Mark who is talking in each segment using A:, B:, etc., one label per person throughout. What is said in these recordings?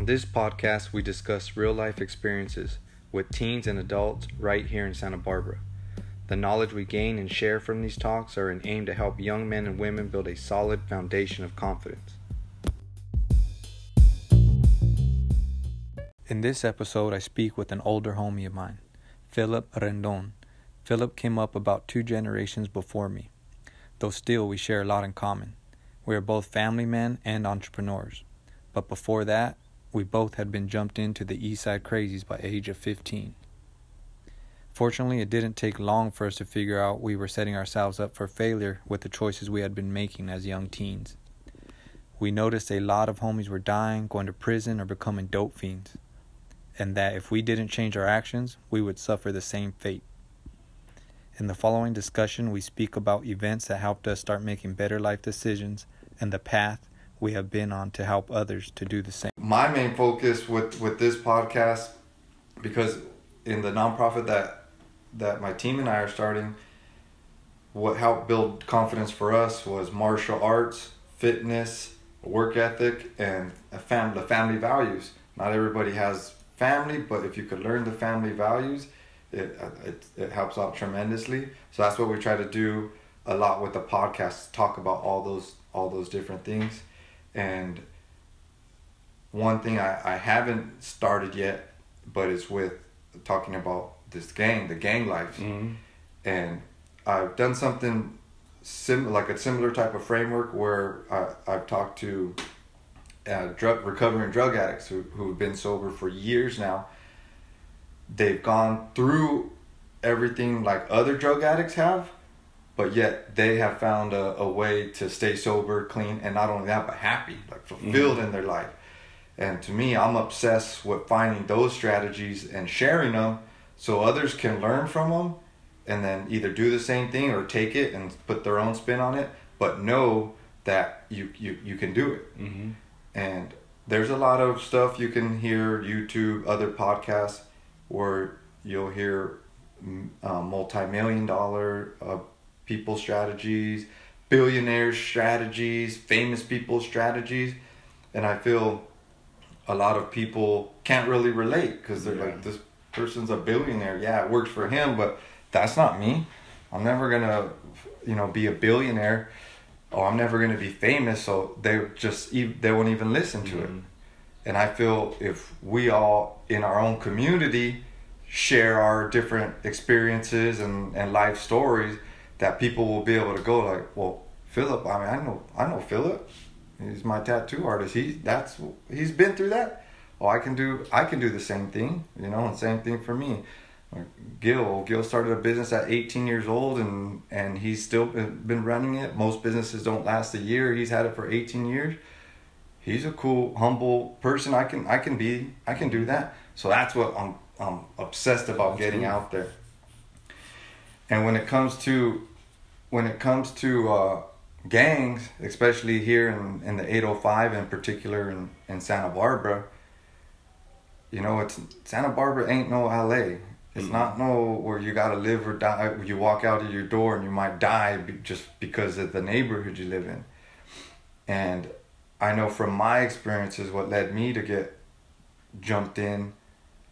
A: On this podcast, we discuss real life experiences with teens and adults right here in Santa Barbara. The knowledge we gain and share from these talks are an aim to help young men and women build a solid foundation of confidence. In this episode, I speak with an older homie of mine, Philip Rendon. Philip came up about two generations before me, though still we share a lot in common. We are both family men and entrepreneurs. But before that, we both had been jumped into the East Side Crazies by age of 15. Fortunately, it didn't take long for us to figure out we were setting ourselves up for failure with the choices we had been making as young teens. We noticed a lot of homies were dying, going to prison, or becoming dope fiends, and that if we didn't change our actions, we would suffer the same fate. In the following discussion, we speak about events that helped us start making better life decisions and the path we have been on to help others to do the same. My main focus with with this podcast because in the nonprofit that that my team and I are starting what helped build confidence for us was martial arts, fitness, work ethic and a fam- the family values. Not everybody has family, but if you could learn the family values, it, it, it helps out tremendously. So that's what we try to do a lot with the podcast, talk about all those all those different things. And one thing I, I haven't started yet, but it's with talking about this gang, the gang life. Mm-hmm. And I've done something sim like a similar type of framework where I, I've talked to uh, drug recovering drug addicts who, who've been sober for years now. They've gone through everything like other drug addicts have, but yet they have found a, a way to stay sober, clean, and not only that, but happy, like fulfilled mm-hmm. in their life. And to me, I'm obsessed with finding those strategies and sharing them so others can learn from them and then either do the same thing or take it and put their own spin on it, but know that you, you, you can do it. Mm-hmm. And there's a lot of stuff you can hear, YouTube, other podcasts, where you'll hear mm, uh, multi-million dollar uh, people strategies, billionaires strategies, famous people strategies, and I feel a lot of people can't really relate because they're yeah. like this person's a billionaire. Yeah, it works for him, but that's not me. I'm never gonna, you know, be a billionaire, Oh, I'm never gonna be famous. So they just they won't even listen to mm-hmm. it. And I feel if we all in our own community share our different experiences and, and life stories, that people will be able to go like, well, Philip. I mean, I know, I know Philip. He's my tattoo artist. He that's he's been through that. Oh, I can do I can do the same thing. You know, and same thing for me. Gil, Gil started a business at 18 years old, and and he's still been, running it. Most businesses don't last a year. He's had it for 18 years. He's a cool, humble person. I can I can be I can do that. So that's what I'm I'm obsessed about getting out there. And when it comes to when it comes to uh, gangs, especially here in, in the 805 in particular in, in Santa Barbara, you know, it's Santa Barbara ain't no LA. It's mm-hmm. not no where you gotta live or die. You walk out of your door and you might die just because of the neighborhood you live in. And I know from my experiences, what led me to get jumped in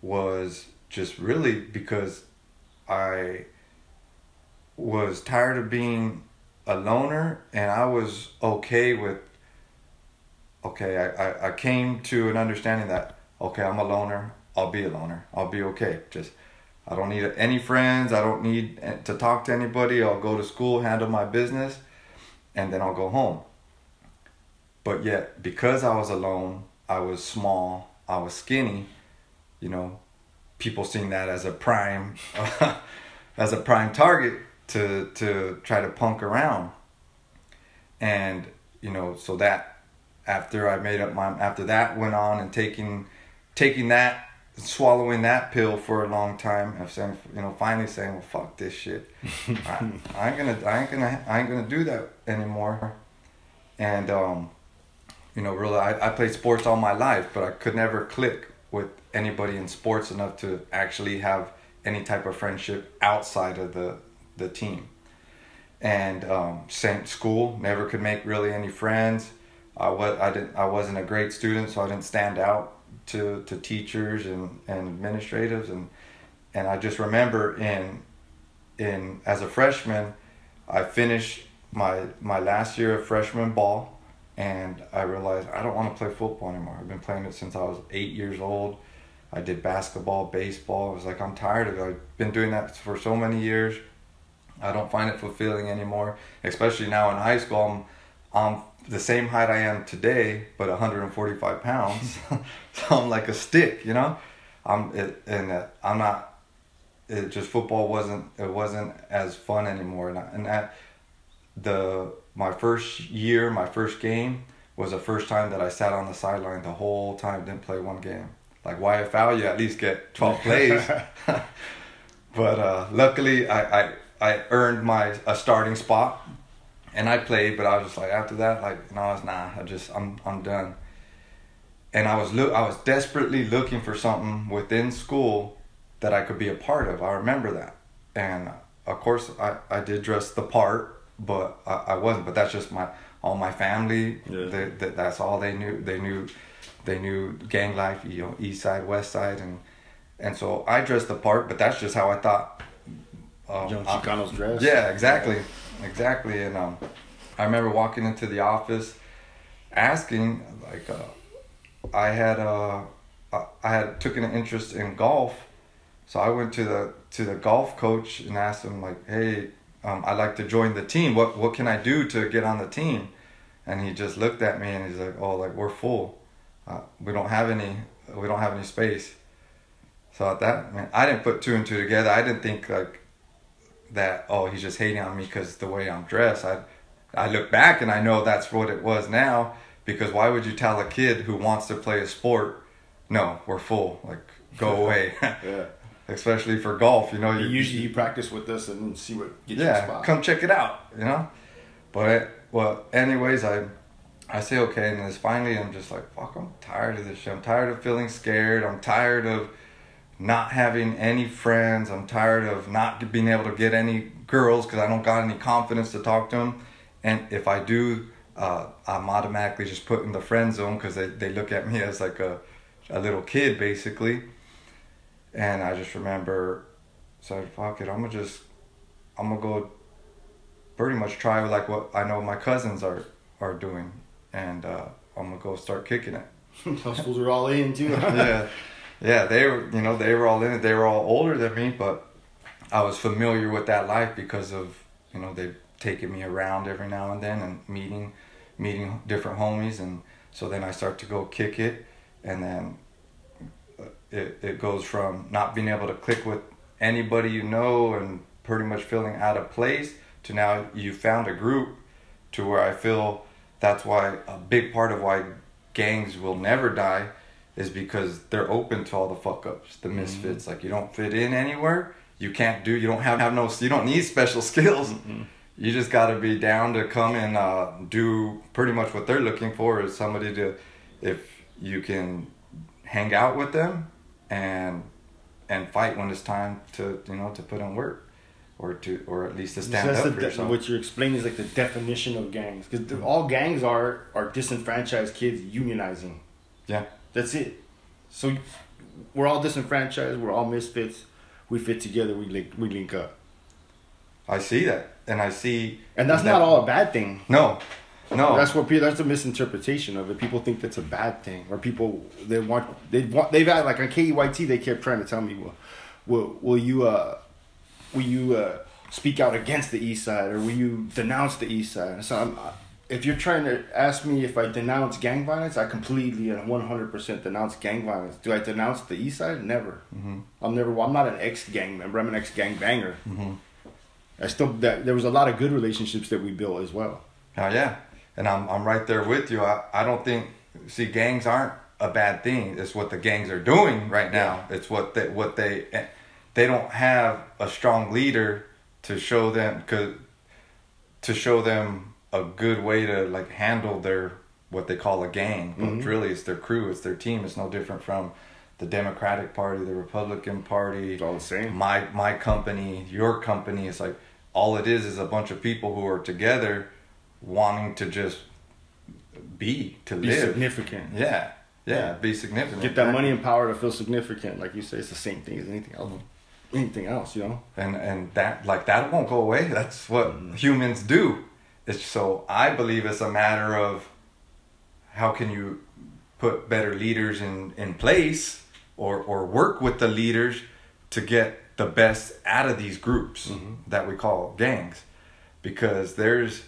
A: was just really because I was tired of being a loner and I was okay with okay, I, I, I came to an understanding that okay, I'm a loner, I'll be a loner. I'll be okay. Just I don't need any friends, I don't need to talk to anybody. I'll go to school, handle my business, and then I'll go home. But yet, because I was alone, I was small, I was skinny, you know, people seeing that as a prime as a prime target to to try to punk around. And you know so that after i made up my after that went on and taking taking that swallowing that pill for a long time of saying you know finally saying well fuck this shit. I, I, ain't gonna i ain't gonna i ain't gonna do that anymore. And um you know really I, I played sports all my life but i could never click with anybody in sports enough to actually have any type of friendship outside of the the team. And um, same school, never could make really any friends. I was I didn't I wasn't a great student, so I didn't stand out to, to teachers and, and administratives and and I just remember in in as a freshman I finished my my last year of freshman ball and I realized I don't want to play football anymore. I've been playing it since I was eight years old. I did basketball, baseball. I was like, I'm tired of it. I've been doing that for so many years. I don't find it fulfilling anymore, especially now in high school. I'm, I'm the same height I am today, but 145 pounds. so I'm like a stick, you know. I'm it, and uh, I'm not. It just football wasn't it wasn't as fun anymore, and I, and that the my first year, my first game was the first time that I sat on the sideline the whole time, didn't play one game. Like why YFL, you at least get 12 plays. but uh, luckily, I, I I earned my a starting spot, and I played. But I was just like after that, like no, it's nah. I just I'm I'm done. And I was look I was desperately looking for something within school that I could be a part of. I remember that, and uh, of course I I did dress the part, but I, I wasn't. But that's just my all my family.
B: Yeah.
A: They, that that's all they knew. They knew they knew gang life. You know, east side, west side, and and so I dressed the part. But that's just how I thought um,
B: Young
A: I-
B: dress.
A: yeah, exactly, exactly. And um, I remember walking into the office, asking like, uh, I had uh, I I had taken an interest in golf, so I went to the to the golf coach and asked him like, hey, um, I'd like to join the team. What what can I do to get on the team? And he just looked at me and he's like, oh, like we're full, uh, we don't have any we don't have any space. So at that, man, I didn't put two and two together. I didn't think like that oh he's just hating on me because the way I'm dressed. I I look back and I know that's what it was now because why would you tell a kid who wants to play a sport, no, we're full, like go away.
B: Yeah.
A: Especially for golf, you know.
B: You usually you practice with us and see what gets you
A: yeah, come check it out, you know. But well, anyways, I I say okay, and then finally I'm just like fuck, I'm tired of this shit. I'm tired of feeling scared. I'm tired of not having any friends. I'm tired of not being able to get any girls because I don't got any confidence to talk to them. And if I do, uh, I'm automatically just put in the friend zone because they, they look at me as like a, a little kid basically. And I just remember, said, fuck it, I'm gonna just, I'm gonna go pretty much try like what I know my cousins are, are doing. And uh, I'm gonna go start kicking it
B: Those fools are all in too.
A: yeah, yeah. They were, you know, they were all in it. They were all older than me, but I was familiar with that life because of, you know, they taking me around every now and then and meeting, meeting different homies, and so then I start to go kick it, and then uh, it it goes from not being able to click with anybody you know and pretty much feeling out of place to now you found a group to where I feel that's why a big part of why gangs will never die is because they're open to all the fuck ups, the misfits. Like you don't fit in anywhere, you can't do, you don't have, have no, you don't need special skills. You just got to be down to come and uh, do pretty much what they're looking for is somebody to, if you can hang out with them and and fight when it's time to you know to put in work or to or at least to stand
B: That's
A: up
B: the
A: for
B: de-
A: yourself.
B: what you're explaining is like the definition of gangs because all gangs are are disenfranchised kids unionizing.
A: yeah.
B: That's it. So we're all disenfranchised. We're all misfits. We fit together. We link. We link up.
A: I see that, and I see,
B: And that's
A: that-
B: not all a bad thing.
A: No, no.
B: That's what people. That's a misinterpretation of it. People think that's a bad thing, or people they want they want they've had like on KEYT they kept trying to tell me, well, will will you uh, will you uh, speak out against the East Side, or will you denounce the East Side? So I'm, if you're trying to ask me if I denounce gang violence, I completely and one hundred percent denounce gang violence. Do I denounce the East Side? Never.
A: Mhm.
B: I'm never. Well, I'm not an ex gang member. I'm an ex gang banger.
A: Mhm.
B: I still that there was a lot of good relationships that we built as well.
A: Oh yeah, and I'm I'm right there with you. I I don't think see gangs aren't a bad thing. It's what the gangs are doing right now. It's what they what they they don't have a strong leader to show them cause, to show them a good way to like handle their what they call a gang. But
B: Mhm.
A: really, it's their crew. It's their team. It's no different from the Democratic Party, the Republican Party,
B: It's all the same.
A: my my company, your company. It's like all it is is a bunch of people who are together wanting to just be to
B: Be
A: live.
B: significant.
A: Yeah, Yeah, be significant.
B: Get that money and power to feel significant. Like you say, it's the same thing as anything else. Anything else, you know.
A: and and that like that won't go away. That's what humans do. It's so I believe it's a matter of how can you put better leaders in in place or or work with the leaders to get the best out of these groups that we call gangs. Because there's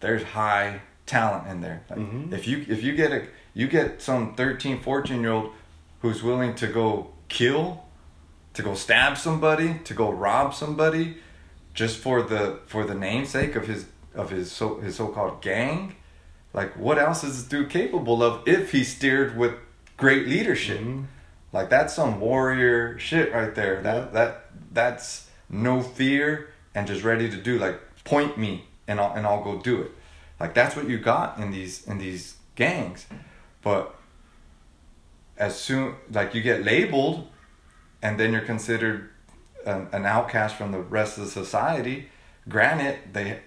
A: there's high talent in there. Like,
B: Mhm.
A: if you if you get a you get some 13 14 year old who's willing to go kill to go stab somebody to go rob somebody just for the for the namesake of his of his so his so-called gang? Like what else is this dude capable of if he's steered with great leadership?
B: Mhm.
A: like that's some warrior shit right there. That that that's no fear and just ready to do like point me and I'll, and I'll go do it. Like that's what you got in these in these gangs. But as soon like you get labeled and then you're considered an, an outcast from the rest of the society granted they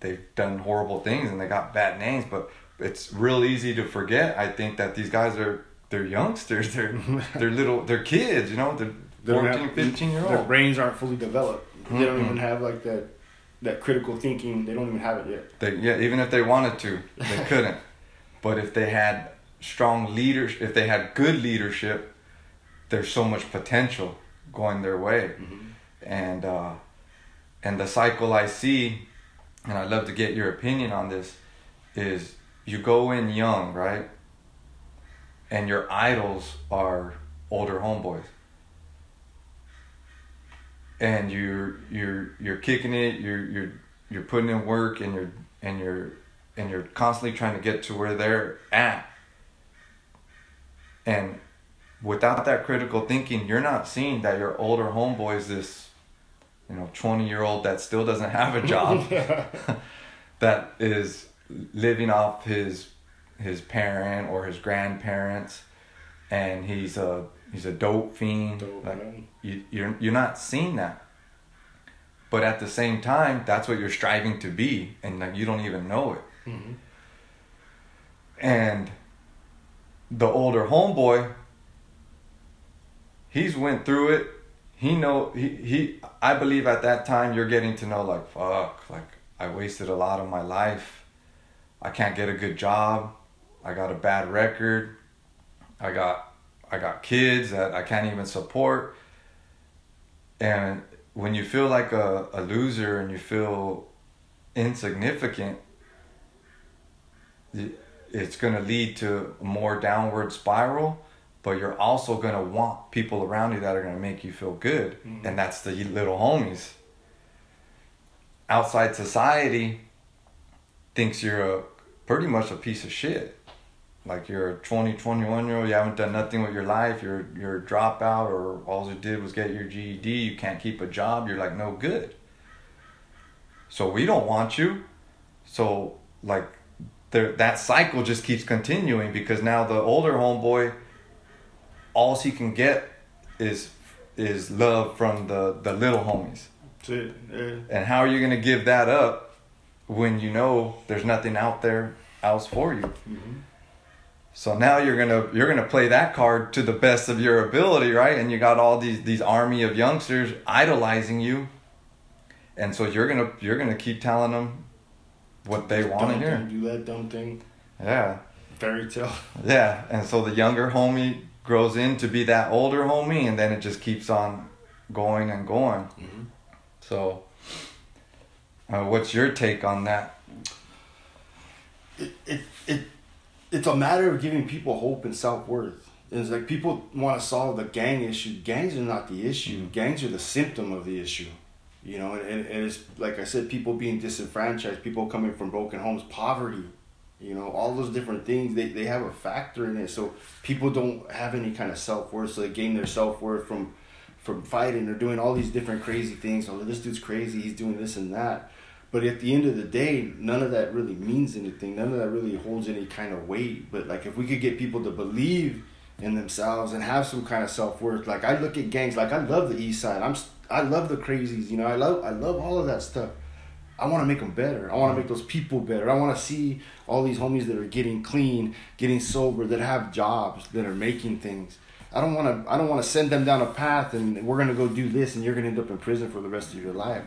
A: they've done horrible things and they got bad names but it's real easy to forget i think that these guys are they're youngsters they're they're little they're kids you know they're
B: They don't
A: 14
B: have-
A: 15 year old.
B: Their brains aren't fully developed. They don't even have like that that critical thinking. They don't even have it yet.
A: They, yeah, even if they wanted to, they couldn't. but if they had strong leaders, if they had good leadership, there's so much potential going their way. And uh, and the cycle I see, and I'd love to get your opinion on this, is you go in young, right? And your idols are older homeboys. And you're you're you're kicking it, you're you're you're putting in work and you're and you're and you're constantly trying to get to where they're at. And without that critical thinking, you're not seeing that your older homeboy is this, you know, 20 year old that still doesn't have a job, that is living off his his parent or his grandparents, and he's a he's a dope fiend.
B: Dope,
A: like
B: man.
A: you you're you're not seeing that. But at the same time, that's what you're striving to be, and like you don't even know it.
B: Mhm.
A: And the older homeboy, he's went through it. He know he he. I believe at that time you're getting to know like fuck, like I wasted a lot of my life. I can't get a good job. I got a bad record. I got I got kids that I can't even support. And when you feel like a, a loser and you feel insignificant, it's going to lead to a more downward spiral but you're also going to want people around you that are going to make you feel good
B: Mhm.
A: and that's the little homies. Outside society thinks you're a pretty much a piece of shit. Like you're a 20 21 year old you haven't done nothing with your life you're you're a dropout or all you did was get your ged you can't keep a job you're like no good. So we don't want you. So like there that cycle just keeps continuing because now the older homeboy all he can get is is love from the the little homies
B: That's it. Yeah.
A: and how are you going to give that up when you know there's nothing out there else for you
B: Mhm.
A: so now you're gonna you're gonna play that card to the best of your ability, right? And you got all these these army of youngsters idolizing you, and so you're gonna you're gonna keep telling them what they want to hear.
B: thing, Do that dumb thing.
A: Yeah,
B: Fairy tale.
A: yeah. And so the younger homie grows in to be that older homie, and then it just keeps on going and going.
B: Mhm.
A: So, uh, what's your take on that?
B: it, it, it it's a matter of giving people hope and self worth. It's like people want to solve the gang issue. Gangs are not the issue. Gangs are the symptom of the issue. You know, and, and, and it's like I said, people being disenfranchised, people coming from broken homes, poverty, you know, all those different things, they, they have a factor in it. So people don't have any kind of self worth. So they gain their self worth from from fighting or doing all these different crazy things. Oh, this dude's crazy, he's doing this and that. But at the end of the day, none of that really means anything. None of that really holds any kind of weight. But like if we could get people to believe in themselves and have some kind of self worth, like I look at gangs, like I love the East Side. I'm I love the crazies. You know, I love I love all of that stuff. I want to make them better. I want to make those people better. I want to see all these homies that are getting clean, getting sober, that have jobs, that are making things. I don't want to. I don't want to send them down a path and we're gonna go do this and you're gonna end up in prison for the rest of your life,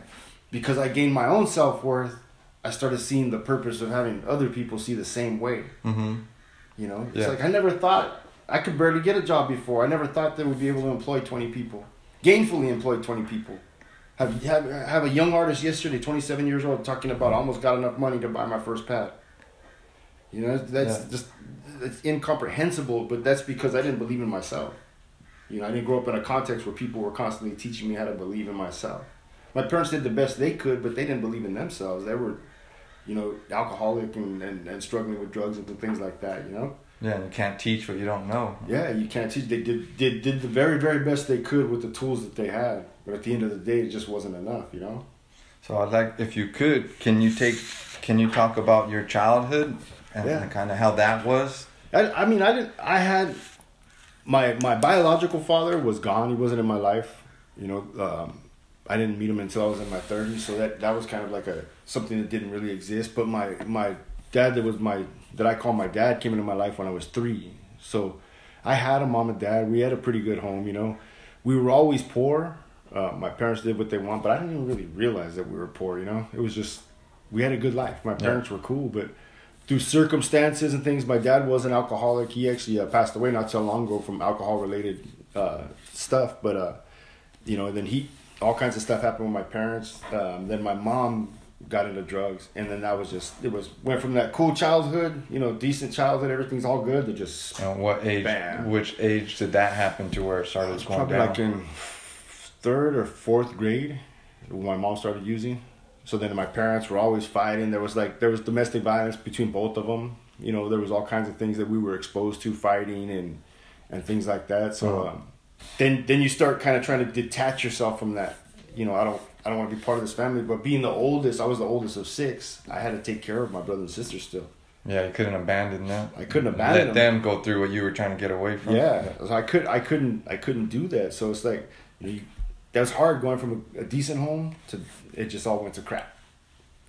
B: because I gained my own self worth. I started seeing the purpose of having other people see the same way.
A: Mm-hmm.
B: You know, it's
A: Yeah.
B: like I never thought I could barely get a job before. I never thought they would be able to employ twenty people, gainfully employ twenty people. Have have have a young artist yesterday, twenty seven years old, talking about I almost got enough money to buy my first pad. You know, that's
A: Yeah.
B: just it's incomprehensible. But that's because I didn't believe in myself. You know, I didn't grow up in a context where people were constantly teaching me how to believe in myself. My parents did the best they could, but they didn't believe in themselves. They were, you know, alcoholic and, and, and struggling with drugs and things like that, you know?
A: Yeah, and you can't teach what you don't know.
B: Yeah, you can't teach. They did, did did the very very best they could with the tools that they had, but at the end of the day, it just wasn't enough. You know.
A: So I'd like, if you could, can you take, can you talk about your childhood and,
B: Yeah.
A: kind of how that was?
B: I, I mean, I didn't. I had my my biological father was gone. He wasn't in my life. You know, um, I didn't meet him until I was in my thirties. So that that was kind of like a something that didn't really exist. But my my dad that was my that I call my dad came into my life when I was three. So I had a mom and dad. We had a pretty good home. You know, we were always poor. Uh, my parents did what they want, but I didn't even really realize that we were poor. You know, it was just we had a good life. My parents were cool, but through circumstances and things, my dad was an alcoholic. He actually uh, passed away not so long ago from alcohol related uh, stuff. But uh, you know, then he all kinds of stuff happened with my parents. Um, then my mom got into drugs, and then that was just it was went from that cool childhood, you know, decent childhood, everything's all good, to just
A: And what age,
B: Bam.
A: which age did that happen to where it started going
B: probably
A: down?
B: like in third or fourth grade when my mom started using. So then my parents were always fighting. There was like there was domestic violence between both of them. You know, there was all kinds of things that we were exposed to, fighting and and things like that. So
A: Uh-huh.
B: um, then then you start kind of trying to detach yourself from that. You know, I don't I don't want to be part of this family, but being the oldest, I was the oldest of six. I had to take care of my brother and sister still.
A: yeah, you couldn't abandon them.
B: I couldn't abandon
A: Let
B: them.
A: them go through what you were trying to get away from.
B: Yeah, so I could I couldn't I couldn't do that. So it's like you know, you, that was hard going from a, a decent home to it just all went to crap.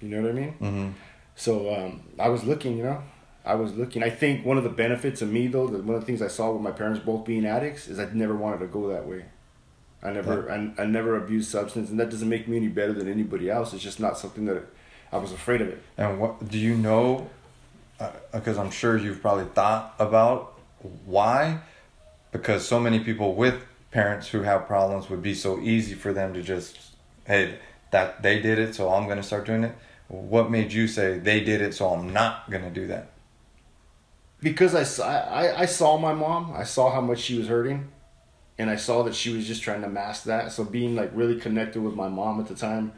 B: You know what I mean?
A: Mm-hmm.
B: So um, I was looking, you know, I was looking. I think one of the benefits of me though, that one of the things I saw with my parents both being addicts is I never wanted to go that way. I never I, I never abused substance, and that doesn't make me any better than anybody else. It's just not something that I was afraid of it.
A: And what do you know? Because I'm sure you've probably thought about why. Because so many people with parents who have problems would be so easy for them to just, hey, that they did it, so I'm gonna start doing it. What made you say they did it, so I'm not gonna do that?
B: because I, saw- I, I saw my mom, I saw how much she was hurting, and I saw that she was just trying to mask that. So being like really connected with my mom at the time,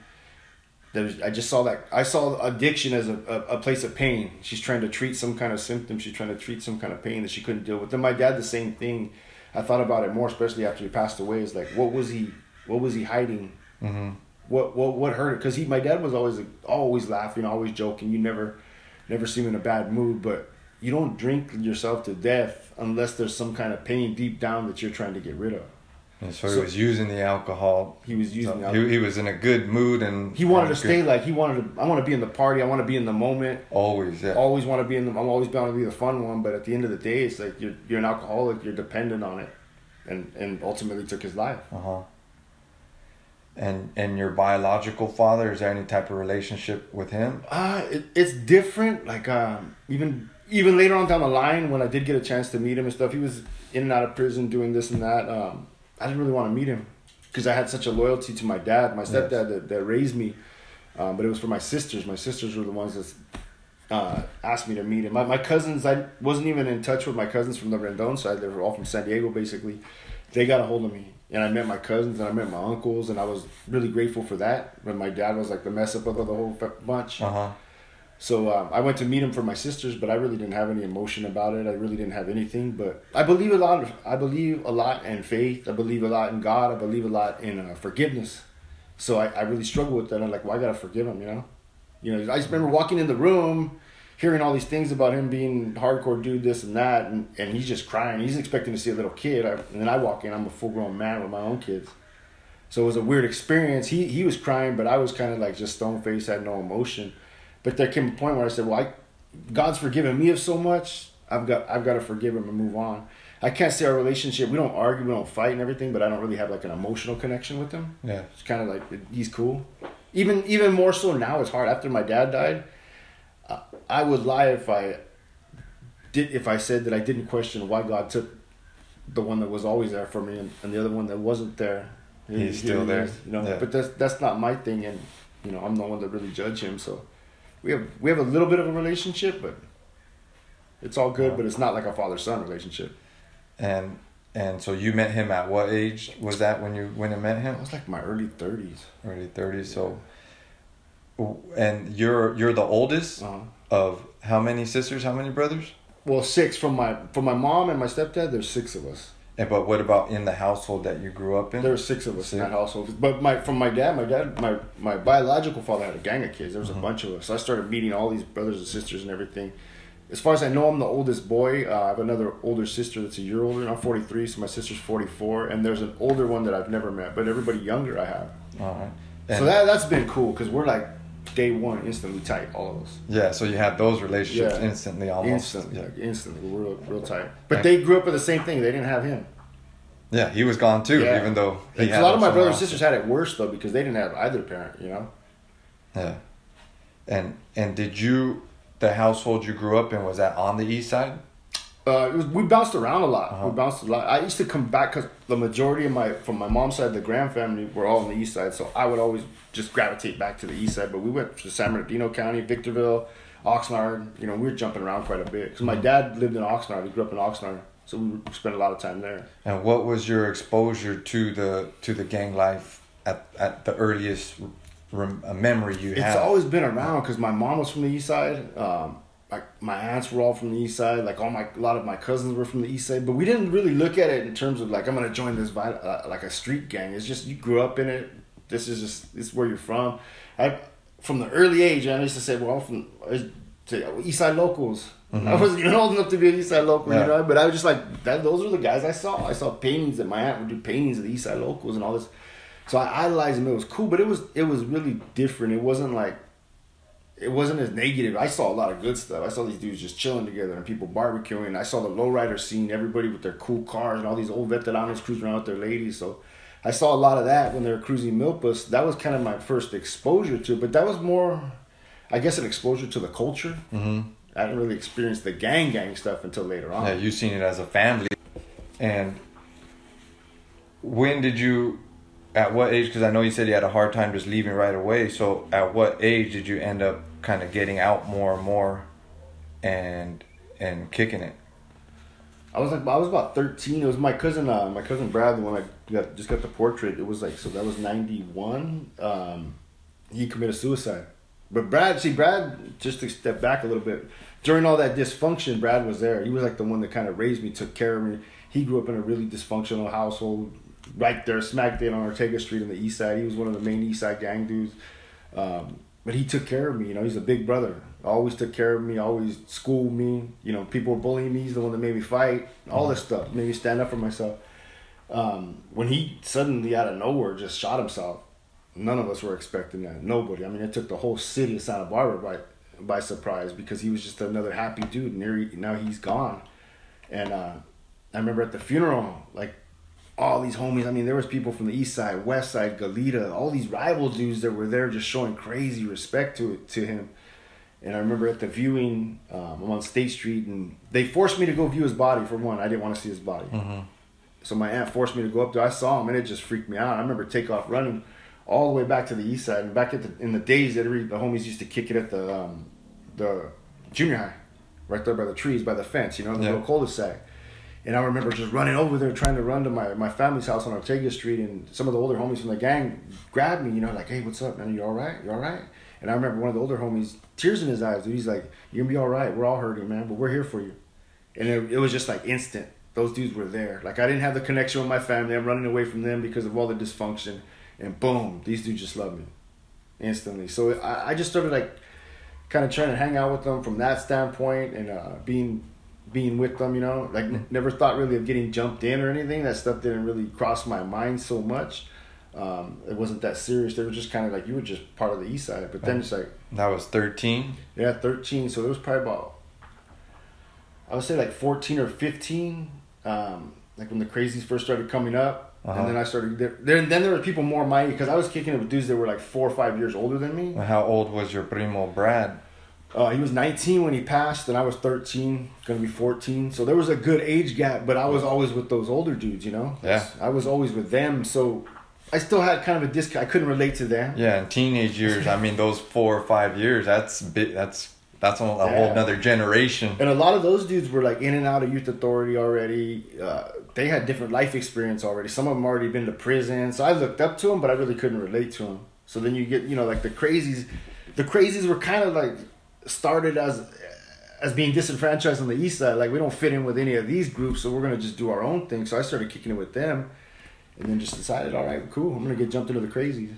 B: there was, I just saw that I saw addiction as a, a, a place of pain. She's trying to treat some kind of symptom. She's trying to treat some kind of pain that she couldn't deal with. Then my dad, the same thing. I thought about it more, especially after he passed away. Is like, what was he? What was he hiding?
A: Mm-hmm.
B: what what what hurt because he my dad was always always laughing always joking you never never see him in a bad mood but you don't drink yourself to death unless there's some kind of pain deep down that you're trying to get rid of
A: And so,
B: So-
A: he was using the alcohol.
B: he was using
A: So
B: alcohol.
A: he, he was in a good mood and
B: he wanted to stay like he wanted to i want to be in the party i want to be in the moment
A: always. Yeah.
B: always want to be in the i'm always bound to be the fun one but at the end of the day it's like you're, you're an alcoholic you're dependent on it and and ultimately took his life
A: Uh huh. And and your biological father is there any type of relationship with him?
B: Uh, it, it's different. Like um, even even later on down the line, when I did get a chance to meet him and stuff, he was in and out of prison doing this and that. Um, I didn't really want to meet him because I had such a loyalty to my dad, my stepdad that, that raised me. Um, but it was for my sisters. My sisters were the ones that uh, asked me to meet him. My, my cousins, I wasn't even in touch with my cousins from the Rendon side. They were all from San Diego, basically. They got a hold of me, and I met my cousins and I met my uncles, and I was really grateful for that. When my dad was like the mess up of the whole bunch.
A: Uh huh.
B: So um, I went to meet him for my sisters, but I really didn't have any emotion about it. I really didn't have anything. But I believe a lot. Of, I believe a lot in faith. I believe a lot in God. I believe a lot in uh, forgiveness. So I, I really struggle with that. I'm like, well, I gotta forgive him, you know. You know, I just remember walking in the room, hearing all these things about him being hardcore dude, this and that, and, and he's just crying. He's expecting to see a little kid, I, and then I walk in. I'm a full grown man with my own kids. So it was a weird experience. He he was crying, but I was kind of like just stone faced, had no emotion. But there came a point where I said, "Well, I, God's forgiven me of so much. I've got I've got to forgive him and move on." I can't say our relationship. We don't argue, we don't fight and everything, but I don't really have like an emotional connection with him.
A: Yeah.
B: It's kind of like he's cool. Even even more so now. It's hard after my dad died. Uh, I would lie if I did if I said that I didn't question why God took the one that was always there for me and, and the other one that wasn't there.
A: He's still
B: he
A: there.
B: is, you know.
A: Yeah.
B: But that's that's not my thing, and you know I'm the one to really judge him. So we have we have a little bit of a relationship, but it's all good. But it's not like a father son relationship.
A: And and so you met him at what age was that when you when you met him?
B: was like my early thirties.
A: Early thirties. So, and you're you're the oldest
B: Uh-huh.
A: of how many sisters? How many brothers?
B: Well, six from my from my mom and my stepdad. There's six of us.
A: And but what about in the household that you grew up in?
B: There were six of us in
A: Six.
B: that household. But my from my dad, my dad, my my biological father had a gang of kids. There was
A: Mhm.
B: a bunch of us. So I started meeting all these brothers and sisters and everything. As far as I know, I'm the oldest boy. Uh, I have another older sister that's a year older. I'm 43, so my sister's 44, and there's an older one that I've never met. But everybody younger I have.
A: All right.
B: so that that's been cool because we're like day one instantly tight, all of us.
A: Yeah, so you had those relationships
B: Yeah.
A: instantly almost.
B: Instantly,
A: Yeah.
B: like, instantly, real, real tight. But they grew up with the same thing. They didn't have him.
A: yeah, he was gone too,
B: Yeah.
A: even though he had
B: a lot of my brothers and sisters had it worse though because they didn't have either parent. You know.
A: Yeah. And and did you the household you grew up in was that on the east side?
B: Uh, it was, we bounced around a lot.
A: Uh-huh.
B: We bounced a lot. I used to come back because the majority of my from my mom's side, the grand family were all on the east side. So I would always just gravitate back to the east side. But we went to San Bernardino County, Victorville, Oxnard. You know, we were jumping around quite a bit because my dad lived in Oxnard. He grew up in Oxnard, so we spent a lot of time there.
A: And what was your exposure to the to the gang life at at the earliest rem, uh, memory you
B: It's always been around because my mom was from the east side. Um, like my aunts were all from the east side. Like all my a lot of my cousins were from the east side. But we didn't really look at it in terms of like I'm gonna join this uh, like a street gang. It's just you grew up in it. This is just this is where you're from. I from the early age I used to say, well, I'm from uh, to "Oh, east side locals. Mm-hmm. I wasn't even old enough to be an east side local,
A: Yeah.
B: you know. But I was just like that. Those are the guys I saw. I saw paintings that my aunt would do paintings of the east side locals and all this. So I idolized them. It was cool, but it was it was really different. It wasn't like it wasn't as negative. I saw a lot of good stuff. I saw these dudes just chilling together and people barbecuing. I saw the lowrider scene, everybody with their cool cars and all these old veteranos cruising around with their ladies. So I saw a lot of that when they were cruising Milpas. That was kind of my first exposure to it, but that was more, I guess, an exposure to the culture.
A: hmm
B: I didn't really experience the gang gang stuff until later on.
A: Yeah, you've seen it as a family. And when did you? At what age? Because I know you said you had a hard time just leaving right away. So at what age did you end up kind of getting out more and more, and and kicking it?
B: I was like, I was about thirteen. It was my cousin, uh, my cousin Brad, the one I got just got the portrait. It was like, so that was ninety one. Um, he committed suicide, but Brad, see, Brad, just to step back a little bit, during all that dysfunction, Brad was there. He was like the one that kind of raised me, took care of me. He grew up in a really dysfunctional household, right there, smack dead on Ortega Street on the east side. He was one of the main east side gang dudes. Um, but he took care of me. You know, he's a big brother. Always took care of me. Always schooled me. You know, people were bullying me. He's the one that made me fight. All this stuff made me stand up for myself. Um, when he suddenly out of nowhere just shot himself, none of us were expecting that. Nobody. I mean, it took the whole city of Santa Barbara by by surprise because he was just another happy dude. And now he's gone. And uh, I remember at the funeral, like all these homies. I mean, there was people from the east side, west side, Goleta, all these rival dudes that were there just showing crazy respect to it to him. And I remember at the viewing, um, I'm on State Street, and they forced me to go view his body. For one, I didn't want to see his body,
A: Mm-hmm.
B: so my aunt forced me to go up there. I saw him, and it just freaked me out. I remember take off running all the way back to the east side, and back at the in the days that every, the homies used to kick it at the um, the junior high, right there by the trees, by the fence, you know, the
A: Yeah.
B: little cul-de-sac. And I remember just running over there, trying to run to my, my family's house on Ortega Street, and some of the older homies from the gang grabbed me, you know, like, "Hey, what's up, man? You all right? You all right?" And I remember one of the older homies, tears in his eyes, dude. He's like, "You're gonna be all right. We're all hurting, man, but we're here for you." And it, it was just like instant. Those dudes were there. Like I didn't have the connection with my family. I'm running away from them because of all the dysfunction, and boom, these dudes just love me instantly. So I, I just started like kind of trying to hang out with them from that standpoint and uh, being being with them. You know, like n- never thought really of getting jumped in or anything. That stuff didn't really cross my mind so much. Um, it wasn't that serious. They were just kind of like you were just part of the East Side. But then it's like
A: That was 13.
B: yeah, thirteen. So it was probably about I would say like fourteen or fifteen. Um, like when the crazies first started coming up,
A: Uh-huh.
B: and then I started. There, there, then there were people more my because I was kicking it with dudes that were like four or five years older than me.
A: How old was your primo Brad?
B: Uh, he was 19 when he passed, and I was 13, gonna be 14. So there was a good age gap, but I was always with those older dudes, you know.
A: Yeah.
B: I was always with them, so I still had kind of a disc. I couldn't relate to them.
A: Yeah, in teenage years, I mean, those four or five years, that's bit, that's that's a, a whole another generation.
B: And a lot of those dudes were like in and out of youth authority already. Uh, they had different life experience already. Some of them already been to prison. So I looked up to them, but I really couldn't relate to them. So then you get, you know, like the crazies. The crazies were kind of like started as as being disenfranchised on the east side. Like we don't fit in with any of these groups, so we're gonna just do our own thing. So I started kicking it with them, and then just decided, all right, cool, I'm gonna get jumped into the crazies.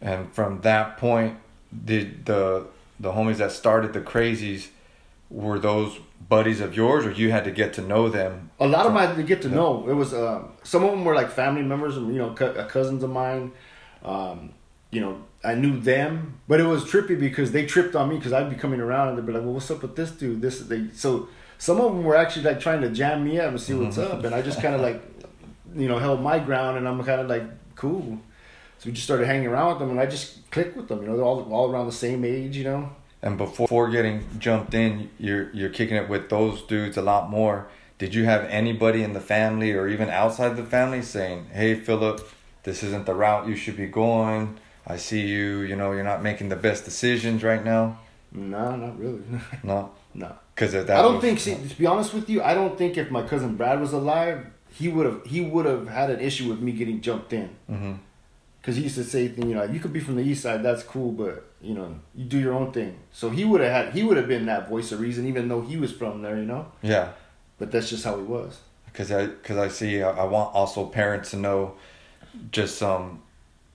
A: And from that point, did the the homies that started the crazies were those buddies of yours, or you had to get to know them?
B: A lot of them I had to get to know. It was um, some of them were like family members, and you know, uh, cousins of mine. Um, you know, I knew them, but it was trippy because they tripped on me because I'd be coming around and they'd be like, "Well, what's up with this dude?" This they so some of them were actually like trying to jam me up and see what's mm-hmm. up, and I just kind of like, you know, held my ground, and I'm kind of like cool. So we just started hanging around with them, and I just clicked with them. You know, they're all all around the same age. You know,
A: And before getting jumped in, you're you're kicking it with those dudes a lot more. Did you have anybody in the family or even outside the family saying, "Hey, Philip, this isn't the route you should be going. I see you. You know, you're not making the best decisions right now."
B: no, not really,
A: No,
B: no.
A: because at that
B: I don't
A: was-
B: think. See, to be honest with you, I don't think if my cousin Brad was alive, he would have he would have had an issue with me getting jumped in.
A: Mhm.
B: Because he used to say, you know, you could be from the east side, that's cool, but you know, you do your own thing. So he would have had he would have been that voice of reason, even though he was from there, you know.
A: Yeah,
B: But that's just how he was.
A: because I because I see I, I want also parents to know just some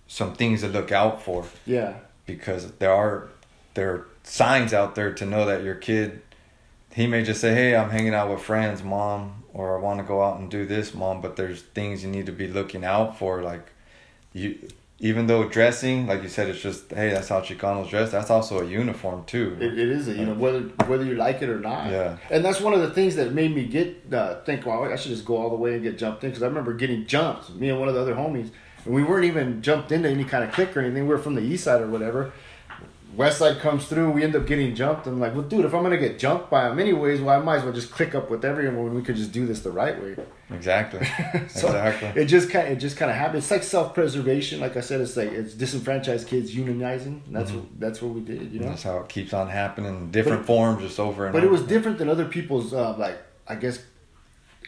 A: some things to look out for
B: Yeah,
A: because there are there are signs out there to know that your kid he may just say hey i'm hanging out with friends mom or i want to go out and do this mom but there's things you need to be looking out for like you even though dressing like you said it's just hey that's how chicanos dress that's also a uniform too
B: it, it is, a, you know, whether whether you like it or not.
A: Yeah.
B: And that's one of the things that made me get uh, think, well, I should just go all the way and get jumped in because I remember getting jumped, me and one of the other homies, and we weren't even jumped into any kind of clique or anything. We were from the east side or whatever. West side comes through, we end up getting jumped. I'm like, well, dude, if I'm gonna get jumped by him anyways, well, I might as well just click up with everyone when we could just do this the right way.
A: exactly
B: So
A: exactly
B: it just kind, it just kind of happened. It's like self preservation. Like I said, it's like it's disenfranchised kids unionizing. That's what that's what we did, you know.
A: that's how it keeps on happening different
B: But-
A: forms just over and
B: But it was different than other people's, uh, like I guess,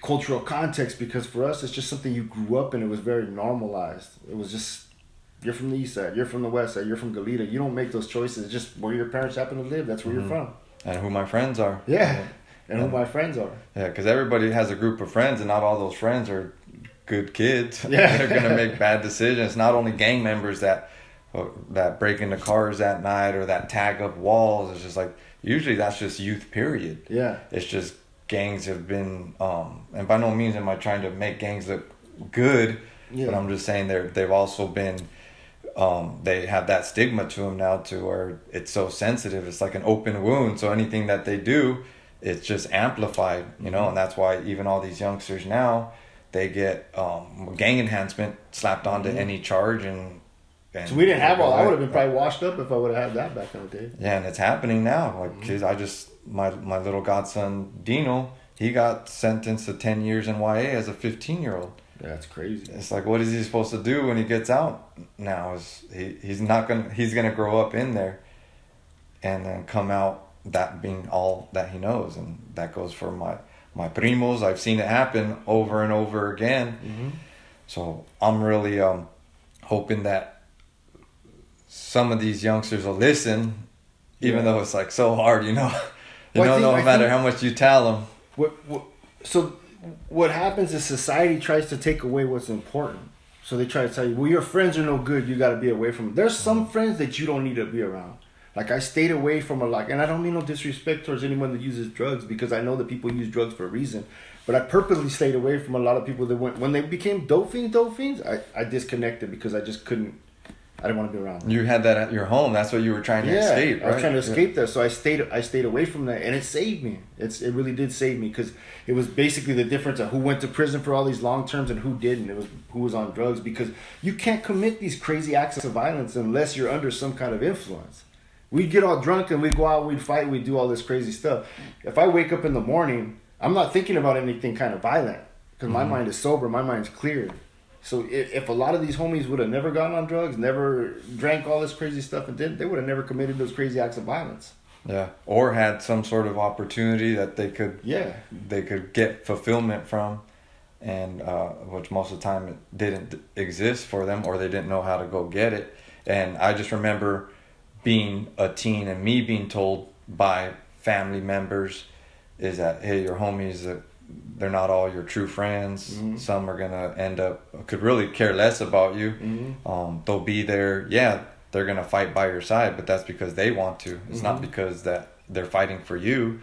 B: cultural context because for us it's just something you grew up in. It was very normalized. It was just you're from the east side, you're from the west side, you're from Goleta. You don't make those choices. It's just where your parents happen to live. That's where you're from.
A: and who my friends are
B: Yeah, and who my friends are.
A: Yeah, because everybody has a group of friends, and not all those friends are good kids.
B: Yeah.
A: they're gonna make bad decisions. Not only gang members that uh, that break into cars at night or that tag up walls. It's just like usually that's just youth. Period.
B: Yeah,
A: It's just gangs have been, um, and by no means am I trying to make gangs look good,
B: Yeah.
A: but I'm just saying they're they've also been. Um, they have that stigma to them now to where it's so sensitive. It's like an open wound. So anything that they do, it's just amplified, you know, and that's why even all these youngsters now, they get um, gang enhancement slapped onto any charge and. and
B: so we didn't have all. I would have been probably washed up if I would have had that back in the day.
A: yeah, and it's happening now. Like,
B: Mm-hmm.
A: kids, I just my my little godson Dino, he got sentenced to ten years in YA as a fifteen year old.
B: Yeah, that's crazy.
A: It's like, what is he supposed to do when he gets out? Now is he he's not gonna he's gonna grow up in there, and then come out that being all that he knows, and that goes for my my primos. I've seen it happen over and over again.
B: Mm-hmm.
A: So I'm really um, hoping that some of these youngsters will listen, even
B: Yeah.
A: though it's like so hard, you know. You
B: Well, think-
A: know no matter
B: think-
A: how much you tell them.
B: What, what, so what happens is society tries to take away what's important. So they try to tell you, well, your friends are no good. You got to be away from them. There's some friends that you don't need to be around. Like I stayed away from a lot, and I don't mean no disrespect towards anyone that uses drugs because I know that people use drugs for a reason. But I purposely stayed away from a lot of people that went when they became dope fiends. Dope fiends, I, I disconnected because I just couldn't. I didn't want to be around. Them.
A: You had that at your home. That's what you were trying to
B: yeah,
A: escape,
B: I was trying to
A: Yeah.
B: escape that, so I stayed. I stayed away from that, and it saved me. It's it really did save me because it was basically the difference of who went to prison for all these long terms and who didn't. It was who was on drugs because you can't commit these crazy acts of violence unless you're under some kind of influence. We'd get all drunk and we'd go out, we'd fight, we'd do all this crazy stuff. If I wake up in the morning, I'm not thinking about anything kind of violent because my mm-hmm. mind is sober, my mind's clear. So if, if a lot of these homies would have never gotten on drugs, never drank all this crazy stuff and didn't, they would have never committed those crazy acts of violence.
A: Yeah, or had some sort of opportunity that they could
B: Yeah.
A: they could get fulfillment from, and uh, which most of the time it didn't exist for them, or they didn't know how to go get it. And I just remember being a teen and me being told by family members is that hey, your homies that they're not all your true friends.
B: Mhm.
A: Some are gonna end up could really care less about you.
B: Mhm.
A: Um, they'll be there. Yeah, they're gonna fight by your side, but that's because they want to. It's not
B: Mhm.
A: because that they're fighting for you,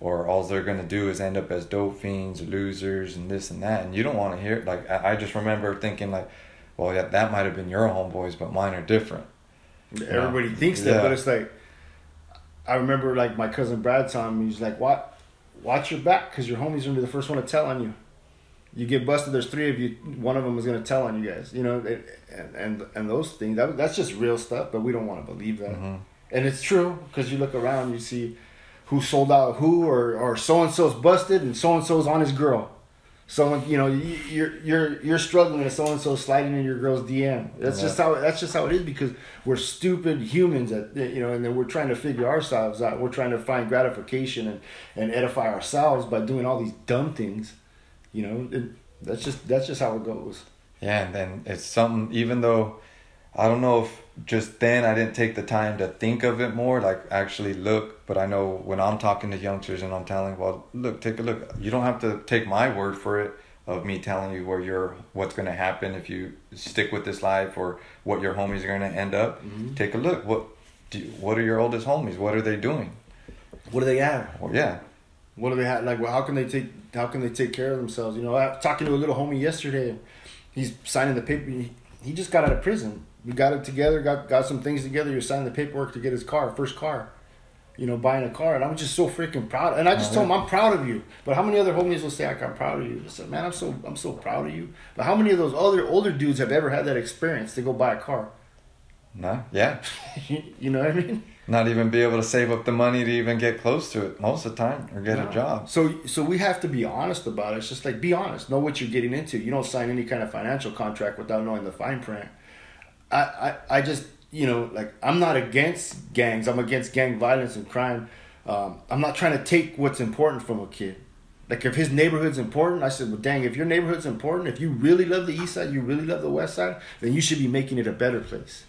A: or all they're gonna do is end up as dope fiends, losers, and this and that. And you don't want to hear. It. Like I, I just remember thinking like, well, yeah, that might have been your homeboys, but mine are different.
B: Everybody thinks that,
A: Yeah.
B: but it's like I remember like my cousin Brad telling me he's like, "What? Watch your back, because your homies are gonna be the first one to tell on you. You get busted. There's three of you. One of them is gonna tell on you guys. You know, and and and those things. That that's just real stuff, but we don't want to believe that.
A: Mhm.
B: And it's true because you look around, you see who sold out who, or or so and so's busted, and so and so's on his girl. Someone, you know, you- you're you're you're struggling, and so and so sliding in your girl's DM. That's
A: Yeah.
B: just how that's just how it is because we're stupid humans, that you know, and then we're trying to figure ourselves out. We're trying to find gratification and and edify ourselves by doing all these dumb things. You know, it, that's just that's just how it goes.
A: Yeah, and then it's something. Even though I don't know if just then I didn't take the time to think of it more, like actually look. But I know when I'm talking to youngsters and I'm telling, well, look, take a look. You don't have to take my word for it of me telling you where you're, what's going to happen if you stick with this life or what your homies are going to end up.
B: Mhm.
A: Take a look. What do you, what are your oldest homies? What are they doing?
B: What do they have?
A: Well, yeah,
B: What do they have? Like, well, how can they take? How can they take care of themselves? You know, I was talking to a little homie yesterday. He's signing the paper. He, he just got out of prison. We got it together. Got got some things together. You signed the paperwork to get his car, first car. You know, buying a car, and I'm just so freaking proud. And I just
A: Oh,
B: told him. I'm proud of you. But how many other homies will say like, I'm proud of you? I said, man, I'm so I'm so proud of you. But how many of those other older dudes have ever had that experience to go buy a car?
A: no, yeah.
B: you know what I mean?
A: Not even be able to save up the money to even get close to it most of the time or get
B: No.
A: a job.
B: So so we have to be honest about it. It's just like be honest. Know what you're getting into. You don't sign any kind of financial contract without knowing the fine print. I, I, I just you know like I'm not against gangs. I'm against gang violence and crime. Um, I'm not trying to take what's important from a kid. Like if his neighborhood's important, I said, well, dang, if your neighborhood's important, if you really love the east side, you really love the west side, then you should be making it a better place.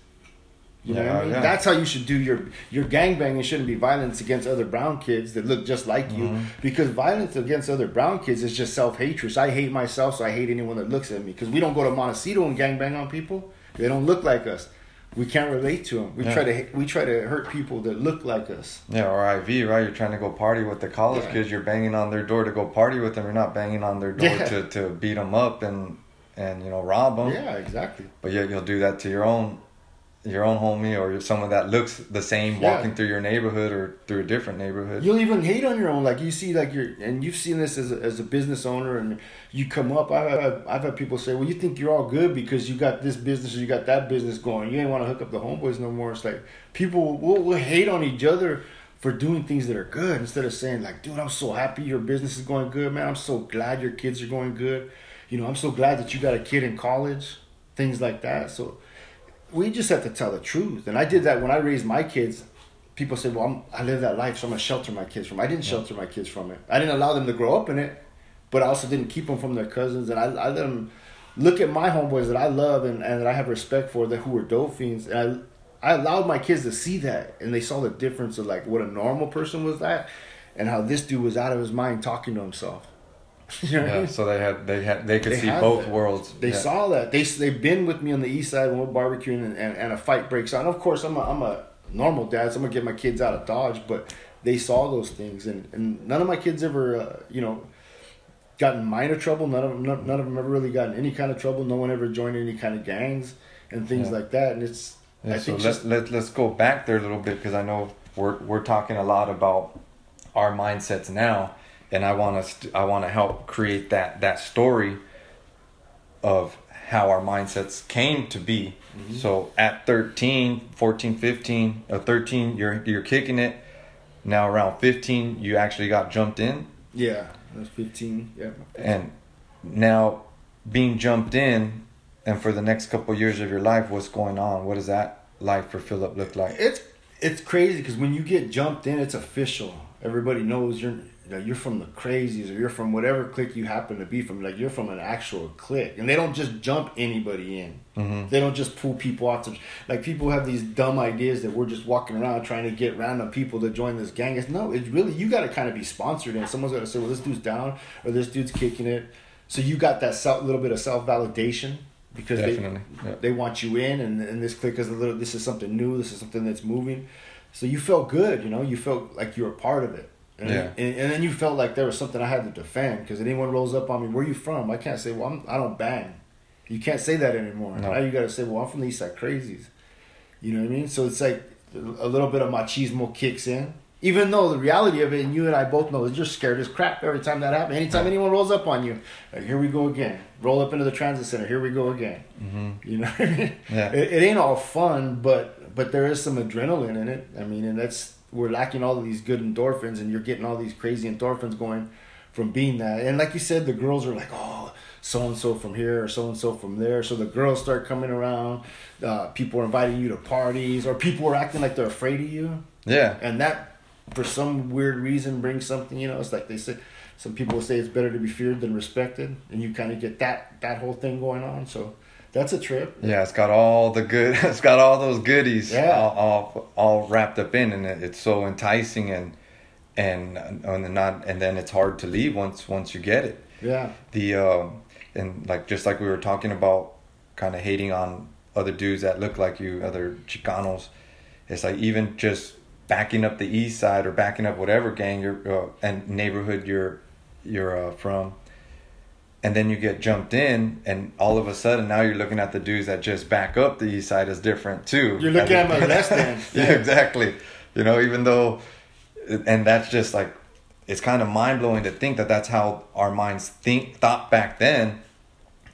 B: You know what I mean?
A: yeah.
B: That's how you should do your your gangbanging. Shouldn't be violence against other brown kids that look just like you,
A: Mm-hmm.
B: because violence against other brown kids is just self hatred. I hate myself, so I hate anyone that looks at me. Because we don't go to Montecito and gangbang on people. They don't look like us. We can't relate to them. We
A: Yeah.
B: try to we try to hurt people that look like us.
A: Yeah, or IV, right? You're trying to go party with the college
B: Yeah.
A: kids. You're banging on their door to go party with them. You're not banging on their door
B: Yeah.
A: to, to beat them up and and you know rob them.
B: Yeah, exactly.
A: But yet you'll do that to your own your own homie or someone that looks the same
B: Yeah.
A: walking through your neighborhood or through a different neighborhood.
B: You'll even hate on your own. Like you see, like you're, and you've seen this as a, as a business owner, and you come up. I've had, I've had people say, "Well, you think you're all good because you got this business or you got that business going. You ain't want to hook up the homeboys no more." It's like people will, will hate on each other for doing things that are good instead of saying like, "Dude, I'm so happy your business is going good, man. I'm so glad your kids are going good. You know, I'm so glad that you got a kid in college." Things like that. So we just have to tell the truth. And I did that when I raised my kids. People say, "Well, I'm, I live that life, so I'm gonna shelter my kids from." it." I didn't shelter my kids from it. I didn't allow them to grow up in it, but I also didn't keep them from their cousins. And I, I let them look at my homeboys that I love and, and that I have respect for, that who were dope fiends. And I, I allowed my kids to see that, and they saw the difference of like what a normal person was at, and how this dude was out of his mind talking to himself. You know what I
A: Yeah,
B: mean?
A: so they had they had they could
B: They
A: see both
B: that.
A: worlds.
B: They
A: yeah.
B: saw that. They they've been with me on the east side when we're barbecuing and, and, and a fight breaks out. And of course, I'm a I'm a normal dad, so I'm gonna get my kids out of Dodge, but they saw those things, and, and none of my kids ever, uh, you know, got in minor trouble. None of them, none, none of them ever really got in any kind of trouble. No one ever joined any kind of gangs and things
A: Yeah.
B: like that. And it's,
A: Yeah,
B: I
A: so
B: think,
A: let,
B: just,
A: let, let's go back there a little bit because I know we're, we're talking a lot about our mindsets now and I want us to, I want to help create that that story of how our mindsets came to be. Mm-hmm. So at 13, 14, 15, or 13 you're you're kicking it. Now around 15 you actually got jumped in
B: yeah, was 15. Yeah,
A: and now being jumped in and for the next couple years of your life what's going on? What does that life for Philip look like?
B: it's it's crazy because when you get jumped in, it's official. Everybody knows you're know, you're from the crazies or you're from whatever clique you happen to be from. Like you're from an actual clique, and they don't just jump anybody in.
A: Mhm.
B: They don't just pull people off. To, like people have these dumb ideas that we're just walking around trying to get random people to join this gang. It's no, it's really you got to kind of be sponsored, and someone's got to say, well, this dude's down or this dude's kicking it. So you got that self, little bit of self validation because they,
A: yeah.
B: they want you in and, and this clique is a little this is something new this is something that's moving so you felt good you know you felt like you were part of it and,
A: Yeah.
B: and, and then you felt like there was something i had to defend because anyone rolls up on me where you from i can't say well I'm, i don't bang you can't say that anymore
A: No.
B: now you got to say well i'm from the east side crazies you know what i mean so it's like a little bit of machismo kicks in even though the reality of it and you and i both know is you're scared as crap every time that happens anytime anyone rolls up on you like, here we go again roll up into the transit center here we go again
A: Mm-hmm.
B: you know what I mean?
A: Yeah.
B: It, it ain't all fun, but but there is some adrenaline in it. I mean, and that's we're lacking all of these good endorphins, and you're getting all these crazy endorphins going from being that. And like you said, the girls are like, oh, so and so from here or so and so from there. So the girls start coming around. Uh, people are inviting you to parties, or people are acting like they're afraid of you,
A: Yeah.
B: and that for some weird reason brings something. You know, it's like they say. Some people say it's better to be feared than respected, and you kind of get that that whole thing going on. So that's a trip.
A: Yeah, it's got all the good. It's got all those goodies.
B: Yeah.
A: All, all, all wrapped up in, and it, it's so enticing and and and then not and then it's hard to leave once once you get it.
B: Yeah.
A: The um and like just like we were talking about, kind of hating on other dudes that look like you, other Chicanos. It's like even just backing up the east side or backing up whatever gang you're uh, and neighborhood you're you're uh, from and then you get jumped in and all of a sudden now you're looking at the dudes that just back up the east side is different too
B: You're looking at as less than.
A: yeah exactly you know even though and that's just like it's kind of mind-blowing to think that that's how our minds think thought back then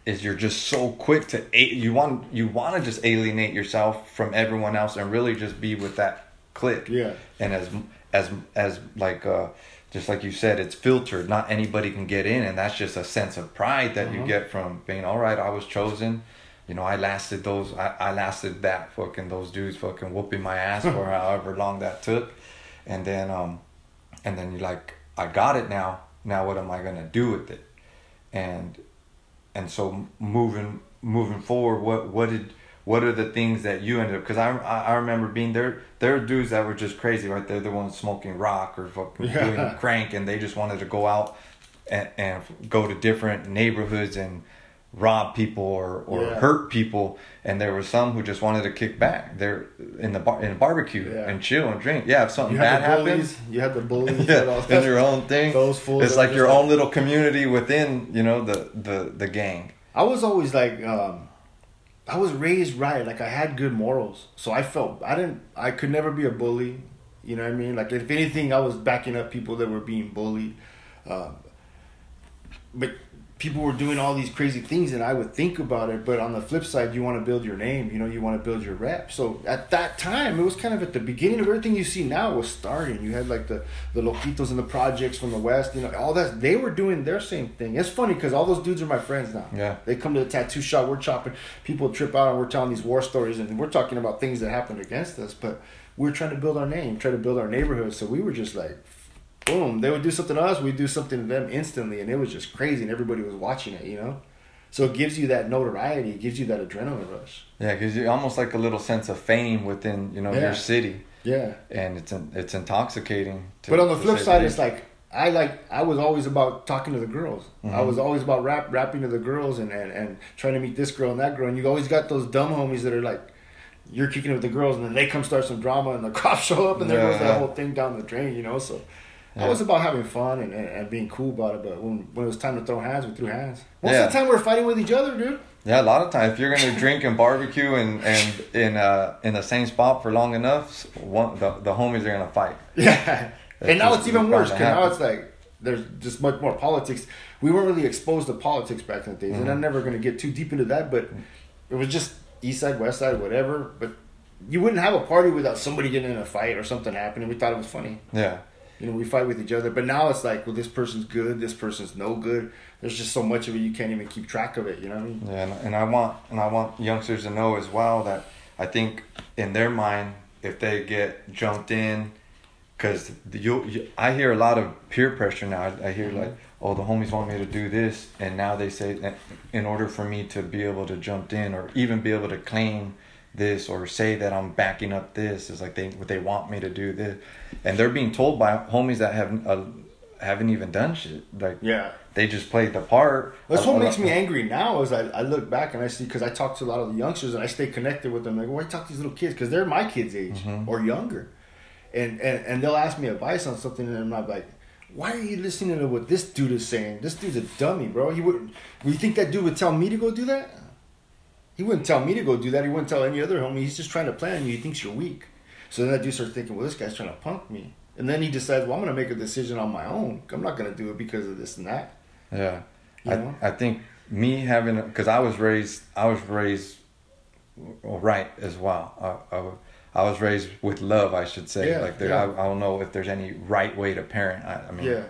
A: is you're just so quick to you want you want to just alienate yourself from everyone else and really just be with that clique
B: Yeah.
A: and as as as like uh just like you said it's filtered. Not anybody can get in and that's just a sense of pride that you
B: Uh-huh.
A: get from being all right i was chosen. You know i lasted those i, I lasted that fucking those dudes fucking whooping my ass for however long that took. And then um and then you're like i got it now. Now what am i gonna do with it? And and so moving moving forward what what did what are the things that you ended up because I, I remember being there there are dudes that were just crazy right they're the ones smoking rock or fucking
B: Yeah.
A: doing crank and they just wanted to go out and, and go to different neighborhoods and rob people or, or
B: Yeah.
A: hurt people and there were some who just wanted to kick back they're in the bar in a barbecue
B: Yeah.
A: and chill and drink yeah if something bad happens.
B: You had the bullies.
A: yeah, in your own thing.
B: Those fools
A: It's like your own little community within, you know, the the the gang.
B: I was always like, um, I was raised right. Like I had good morals, so I felt I didn't. I could never be a bully. You know what I mean? Like if anything, I was backing up people that were being bullied. Um, but people were doing all these crazy things, and I would think about it. But on the flip side, you want to build your name. You know, you want to build your rep. So at that time, it was kind of at the beginning of everything you see now was starting. You had like the the loquitos and the projects from the west. You know, all that they were doing their same thing. It's funny because all those dudes are my friends now.
A: Yeah.
B: They come to the tattoo shop, we're chopping, people trip out and we're telling these war stories and we're talking about things that happened against us, but we're trying to build our name, try to build our neighborhood. So we were just like, boom, they would do something to us, we'd do something to them instantly, and it was just crazy and everybody was watching it, you know? So it gives you that notoriety, it gives you that adrenaline rush.
A: Yeah, because you're almost like a little sense of fame within, you know,
B: Yeah.
A: your city,
B: Yeah.
A: and it's it's intoxicating. To,
B: But on the flip side, it's like I like I was always about talking to the girls. I
A: Mhm.
B: was always about rap rapping to the girls and, and, and trying to meet this girl and that girl. And you always got those dumb homies that are like, you're kicking it with the girls, and then they come start some drama, and the cops show up, and there goes that whole thing down the drain, you know. So
A: Yeah.
B: I was about having fun and, and, and being cool about it. But when when it was time to throw hands, we threw hands. Most
A: Yeah.
B: of the time, we're fighting with each other, dude.
A: Yeah, a lot of times if you're gonna drink and barbecue and and in uh in the same spot for long enough, one the, the homies are gonna fight.
B: Yeah,
A: That's
B: and now
A: just
B: it's even worse because now it's like there's just much more politics. We weren't really exposed to politics back in the days, and
A: Mm-hmm.
B: I'm never going to get too deep into that. But it was just east side, west side, whatever. But you wouldn't have a party without somebody getting in a fight or something happening. We thought it was funny.
A: Yeah,
B: You know, we fight with each other. But now it's like, well, this person's good, this person's no good. There's just so much of it you can't even keep track of it. You know what I mean?
A: yeah, and, and I want and I want youngsters to know as well that I think in their mind if they get jumped in, because you, you I hear a lot of peer pressure now. I, I hear mm-hmm. like, oh, the homies want me to do this, and now they say that in order for me to be able to jump in or even be able to claim this or say that I'm backing up this is like they what they want me to do this, and they're being told by homies that have uh, haven't even done shit. Like
B: Yeah.
A: they just played the part.
B: That's what makes me angry now is I, I look back and I see because I talk to a lot of the youngsters and I stay connected with them like why talk to these little kids because they're my kids age
A: Mm-hmm.
B: or younger, and, and and they'll ask me advice on something and I'm not like why are you listening to what this dude is saying this dude's a dummy bro he would you think that dude would tell me to go do that he wouldn't tell me to go do that he wouldn't tell any other homie he's just trying to play on you he thinks you're weak so then that dude starts thinking well this guy's trying to punk me and then he decides well I'm gonna make a decision on my own I'm not gonna do it because of this and that
A: Yeah,
B: You
A: I,
B: know?
A: I think me having because I was raised I was raised right as well. I, I, I was raised with love, I should say.
B: Yeah,
A: like there,
B: yeah.
A: I, I don't know if there's any right way to parent. I, I mean,
B: yeah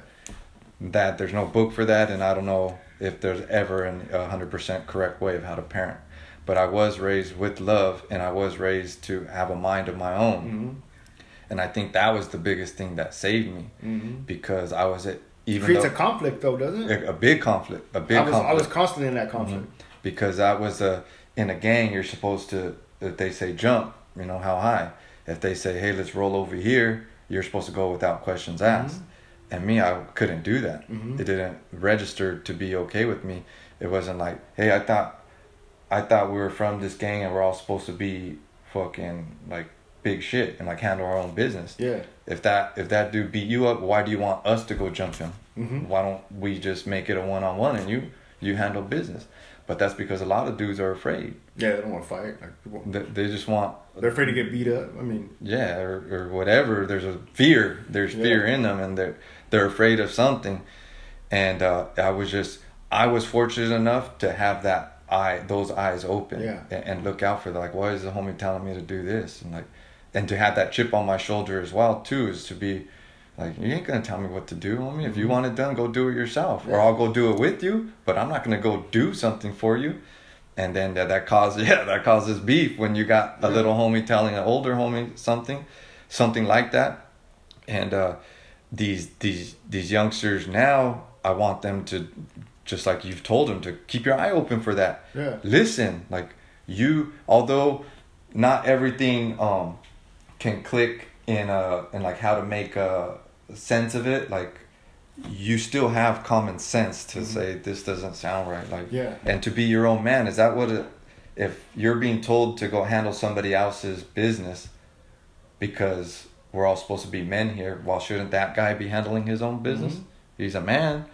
A: that there's no book for that, and I don't know if there's ever a hundred percent correct way of how to parent. But I was raised with love, and I was raised to have a mind of my own,
B: mm-hmm.
A: and I think that was the biggest thing that saved me
B: Mm-hmm.
A: because I was at even
B: creates
A: though,
B: a conflict though, doesn't it?
A: a, a big conflict, a big
B: I was
A: conflict.
B: I was constantly in that conflict.
A: because I was uh, in a gang. You're supposed to, if they say jump, you know how high. If they say, hey, let's roll over here, you're supposed to go without questions asked. And me, I couldn't do that.
B: Mhm.
A: It didn't register to be okay with me. It wasn't like, hey, I thought, I thought we were from this gang and we're all supposed to be fucking like big shit and like handle our own business.
B: Yeah.
A: If that if that dude beat you up, why do you want us to go jump him?
B: Mhm.
A: Why don't we just make it a one on one and you you handle business? But that's because a lot of dudes are afraid.
B: Yeah, they don't want to fight. Like,
A: They, they just want
B: they're afraid to get beat up. I mean,
A: yeah or, or whatever. There's a fear. There's fear in them and they're they're afraid of something. And uh, I was just I was fortunate enough to have that eye those eyes open
B: Yeah.
A: and, and look out for the, like why is the homie telling me to do this? And like and to have that chip on my shoulder as well too is to be like you ain't gonna tell me what to do homie. If you want it done go do it yourself or
B: Mm-hmm.
A: I'll go do it with you but I'm not gonna go do something for you. And then that, that causes yeah that causes beef when you got a little homie telling an older homie something something like that. And uh these these these youngsters now I want them to just like you've told him to keep your eye open for that
B: Yeah.
A: listen like you although not everything um can click in uh in like how to make a sense of it like you still have common sense to say this doesn't sound right like
B: Yeah.
A: and to be your own man is that what it if you're being told to go handle somebody else's business because we're all supposed to be men here well shouldn't that guy be handling his own business
B: Mhm.
A: he's a man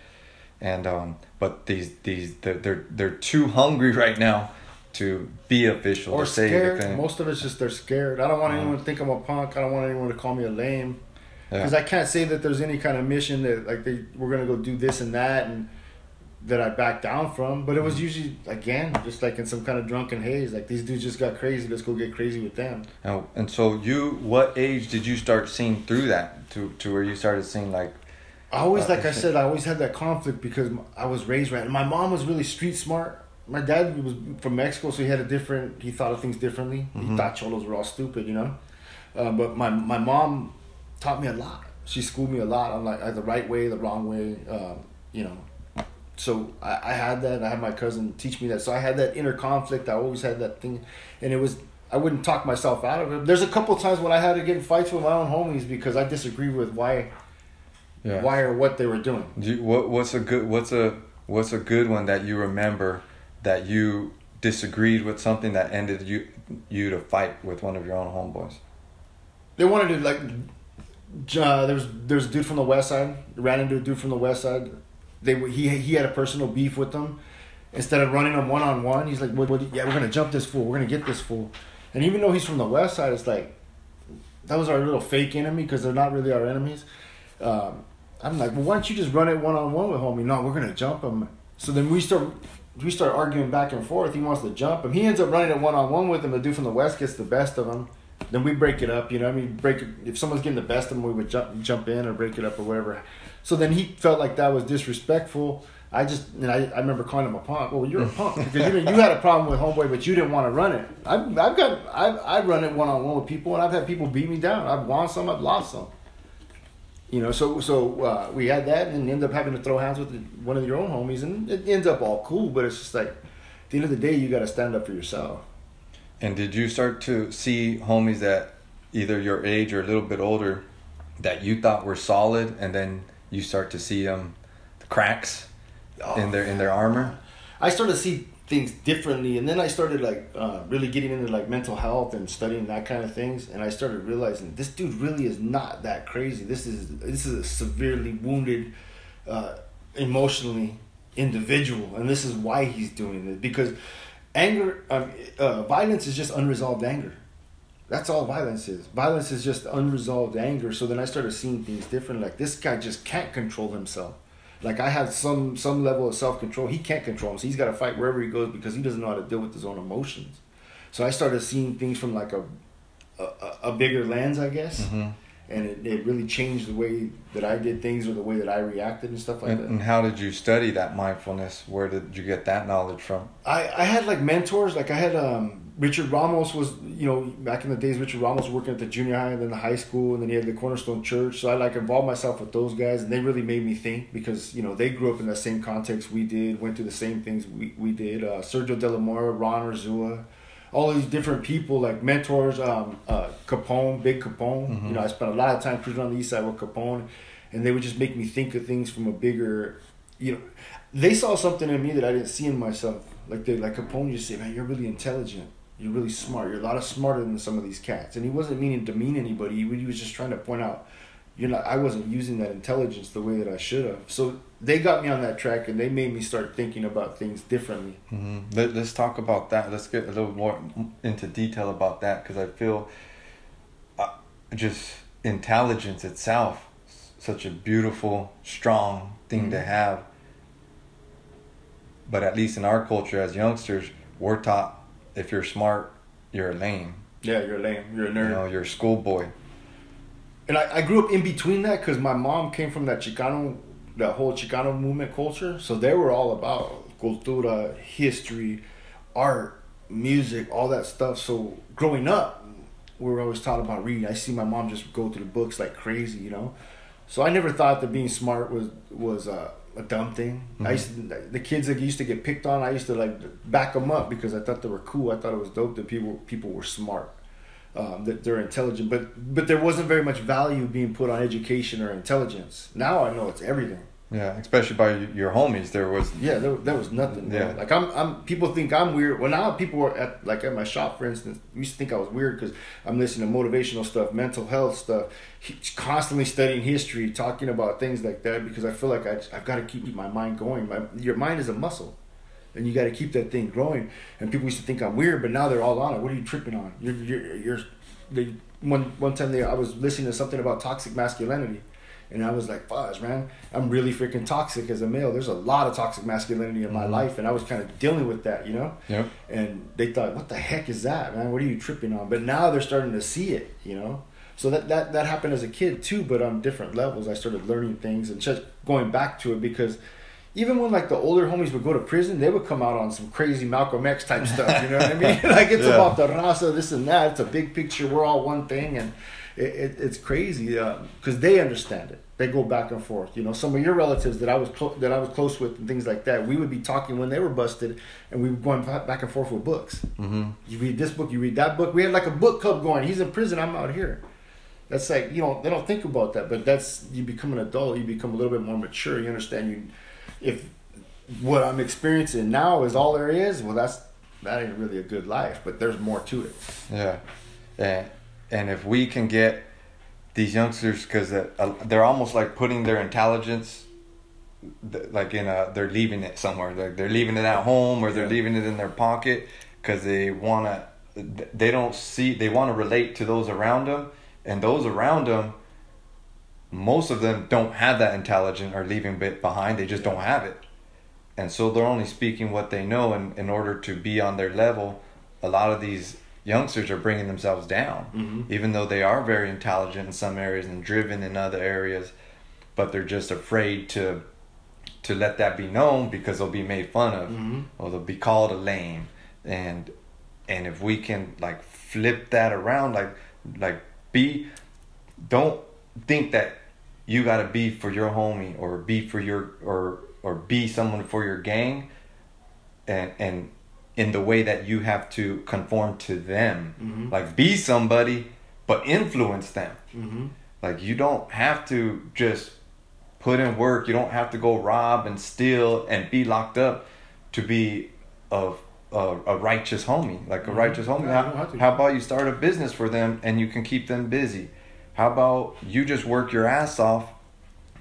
A: and um but these these they're they're, they're too hungry right now to be official
B: or
A: say
B: scared.
A: anything
B: Most of it's just they're scared. I don't want anyone to think I'm a punk. I don't want anyone to call me a lame. Because
A: yeah.
B: I can't say that there's any kind of mission that like they we're gonna go do this and that and that I backed down from. But it was usually again just like in some kind of drunken haze. Like these dudes just got crazy. Let's go get crazy with them.
A: and, and so you what age did you start seeing through that to to where you started seeing like
B: I always,
A: Uh,
B: like I said, I always had that conflict because I was raised right. And my mom was really street smart. My dad was from Mexico, so he had a different. He thought of things differently. He thought cholos were all stupid, you know. Uh, but my my mom taught me a lot. She schooled me a lot on like uh, the right way, the wrong way, um, you know. So I, I had that. I had my cousin teach me that. So I had that inner conflict. I always had that thing, and it was. I wouldn't talk myself out of it. There's a couple times when I had to get in fights with my own homies because I disagree with why,
A: yeah
B: why or what they were doing.
A: Do you, what what's a good what's a what's a good one that you remember that you disagreed with something that ended you you to fight with one of your own homeboys?
B: They wanted to like. Uh, there was there's a dude from the west side ran into a dude from the west side. They he he had a personal beef with them. Instead of running them one on one, he's like, what, what, "Yeah, we're gonna jump this fool. We're gonna get this fool." And even though he's from the west side, it's like that was our little fake enemy because they're not really our enemies. Um, I'm like, well, why don't you just run it one on one with homie? No, we're gonna jump him. So then we start we start arguing back and forth. He wants to jump him. He ends up running it one on one with him. The dude from the west gets the best of him. Then we break it up. You know, I mean, break it. If someone's getting the best of him, we would jump jump in or break it up or whatever. So then he felt like that was disrespectful. I just and I, I remember calling him a punk. Well, you're a punk because you you had a problem with homeboy, but you didn't want to run it. I've I've got I've I run it one on one with people, and I've had people beat me down. I've won some, I've lost some. You know, so so uh, we had that, and end up having to throw hands with one of your own homies, and it ends up all cool. But it's just like, at the end of the day, you got to stand up for yourself.
A: And did you start to see homies that either your age or a little bit older that you thought were solid, and then you start to see them the cracks in their in their armor?
B: I started to see things differently, and then I started like uh, really getting into like mental health and studying that kind of things, and I started realizing this dude really is not that crazy. This is this is a severely wounded, uh, emotionally individual, and this is why he's doing it because anger, um, uh, violence is just unresolved anger. That's all violence is. Violence is just unresolved anger. So then I started seeing things different. Like this guy just can't control himself like I have some some level of self control. He can't control him, so he's got to fight wherever he goes because he doesn't know how to deal with his own emotions. So I started seeing things from like a a, a bigger lens, I guess, mm-hmm. and it, it really changed the way that I did things or the way that I reacted and stuff like
A: and,
B: that.
A: And how did you study that mindfulness? Where did you get that knowledge from?
B: I I had like mentors. Like I had um Richard Ramos was, you know, back in the days, Richard Ramos was working at the junior high and then the high school, and then he had the Cornerstone Church. So I like involved myself with those guys, and they really made me think because you know they grew up in the same context we did, went through the same things we we did. Uh, Sergio De La Mora, Ron Urzua, all these different people like mentors. Um, uh, Capone, Big Capone. Mm-hmm. You know, I spent a lot of time cruising on the east side with Capone, and they would just make me think of things from a bigger, you know, they saw something in me that I didn't see in myself. Like they like Capone just say, man, you're really intelligent you're really smart. You're a lot of smarter than some of these cats. And he wasn't meaning to demean anybody. He was just trying to point out, you know. I wasn't using that intelligence the way that I should have. So they got me on that track, and they made me start thinking about things differently.
A: Mm-hmm. Let, us talk about that. Let's get a little more into detail about that because I feel uh, just intelligence itself, such a beautiful, strong thing mm-hmm. to have. But at least in our culture as youngsters, we're taught if you're smart, you're lame.
B: Yeah, you're lame. You're a nerd.
A: You know, you're a schoolboy.
B: And I, I grew up in between that because my mom came from that Chicano, that whole Chicano movement culture. So they were all about cultura, history, art, music, all that stuff. So growing up, we were always taught about reading. I see my mom just go through the books like crazy, you know. So I never thought that being smart was was uh, a dumb thing. Mm-hmm. I used to, the kids that used to get picked on. I used to like back them up because I thought they were cool. I thought it was dope that people people were smart, um, that they're intelligent. But but there wasn't very much value being put on education or intelligence. Now I know it's everything.
A: Yeah, especially by your homies. There was
B: yeah, there, there was nothing. Yeah, like I'm, I'm. People think I'm weird. Well, now people are at like at my shop, for instance, used to think I was weird because I'm listening to motivational stuff, mental health stuff, constantly studying history, talking about things like that because I feel like I, I've got to keep my mind going. My your mind is a muscle, and you got to keep that thing growing. And people used to think I'm weird, but now they're all on it. What are you tripping on? You're you're you're. They, one one time they, I was listening to something about toxic masculinity and I was like, fudge, man, I'm really freaking toxic as a male. There's a lot of toxic masculinity in my mm-hmm. life, and I was kind of dealing with that, you know.
A: Yep.
B: And they thought, what the heck is that, man? What are you tripping on? But now they're starting to see it, you know. So that that that happened as a kid too, but on different levels. I started learning things and just going back to it because even when like the older homies would go to prison, they would come out on some crazy Malcolm X type stuff. You know what I mean? like it's yeah. about the raza, this and that. It's a big picture. We're all one thing, and it, it, it's crazy because uh, they understand it. They go back and forth. You know, some of your relatives that I was clo- that I was close with and things like that. We would be talking when they were busted, and we were going back and forth with books.
A: Mm-hmm.
B: You read this book, you read that book. We had like a book club going. He's in prison. I'm out here. That's like you know they don't think about that, but that's you become an adult. You become a little bit more mature. You understand you if what I'm experiencing now is all there is. Well, that's that ain't really a good life. But there's more to it.
A: Yeah, and and if we can get these youngsters, because uh, they're almost like putting their intelligence, like in a, they're leaving it somewhere. Like they're leaving it at home or they're leaving it in their pocket because they wanna, they don't see, they want to relate to those around them, and those around them. Most of them don't have that intelligence or leaving bit behind. They just don't have it and so they're only speaking what they know and in order to be on their level a lot of these youngsters are bringing themselves down
B: Mhm.
A: even though they are very intelligent in some areas and driven in other areas but they're just afraid to to let that be known because they'll be made fun of
B: Mhm.
A: or they'll be called a lame and and if we can like flip that around like like be don't think that you got to be for your homie or be for your or or be someone for your gang and and in the way that you have to conform to them
B: Mhm.
A: like be somebody but influence them
B: Mm-hmm.
A: like you don't have to just put in work you don't have to go rob and steal and be locked up to be a a, a righteous homie like a
B: Mhm.
A: righteous homie
B: Yeah,
A: how, how about you start a business for them and you can keep them busy how about you just work your ass off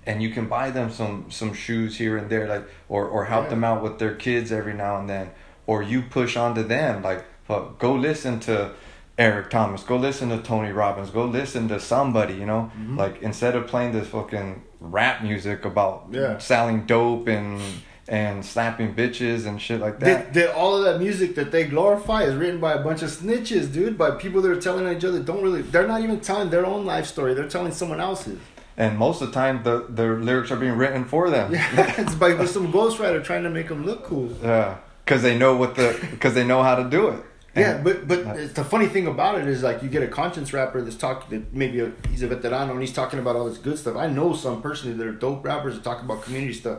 A: and you can buy them some some shoes here and there like or or help
B: Yeah.
A: them out with their kids every now and then or you push onto them like fuck, go listen to Eric Thomas go listen to Tony Robbins go listen to somebody you know
B: Mhm.
A: like instead of playing this fucking rap music about
B: Yeah.
A: selling dope and and slapping bitches and shit like that
B: That, all of that music that they glorify is written by a bunch of snitches, dude. By people that are telling each other don't really. They're not even telling their own life story. They're telling someone else's.
A: and most of the time the their lyrics are being written for them
B: Yeah, it's by some ghostwriter trying to make them look cool.
A: yeah because they know what the because they know how to do it
B: Yeah, but but it's the funny thing about it is like you get a conscience rapper that's talking that maybe a, he's a veterano and he's talking about all this good stuff. I know some personally that are dope rappers that talk about community stuff.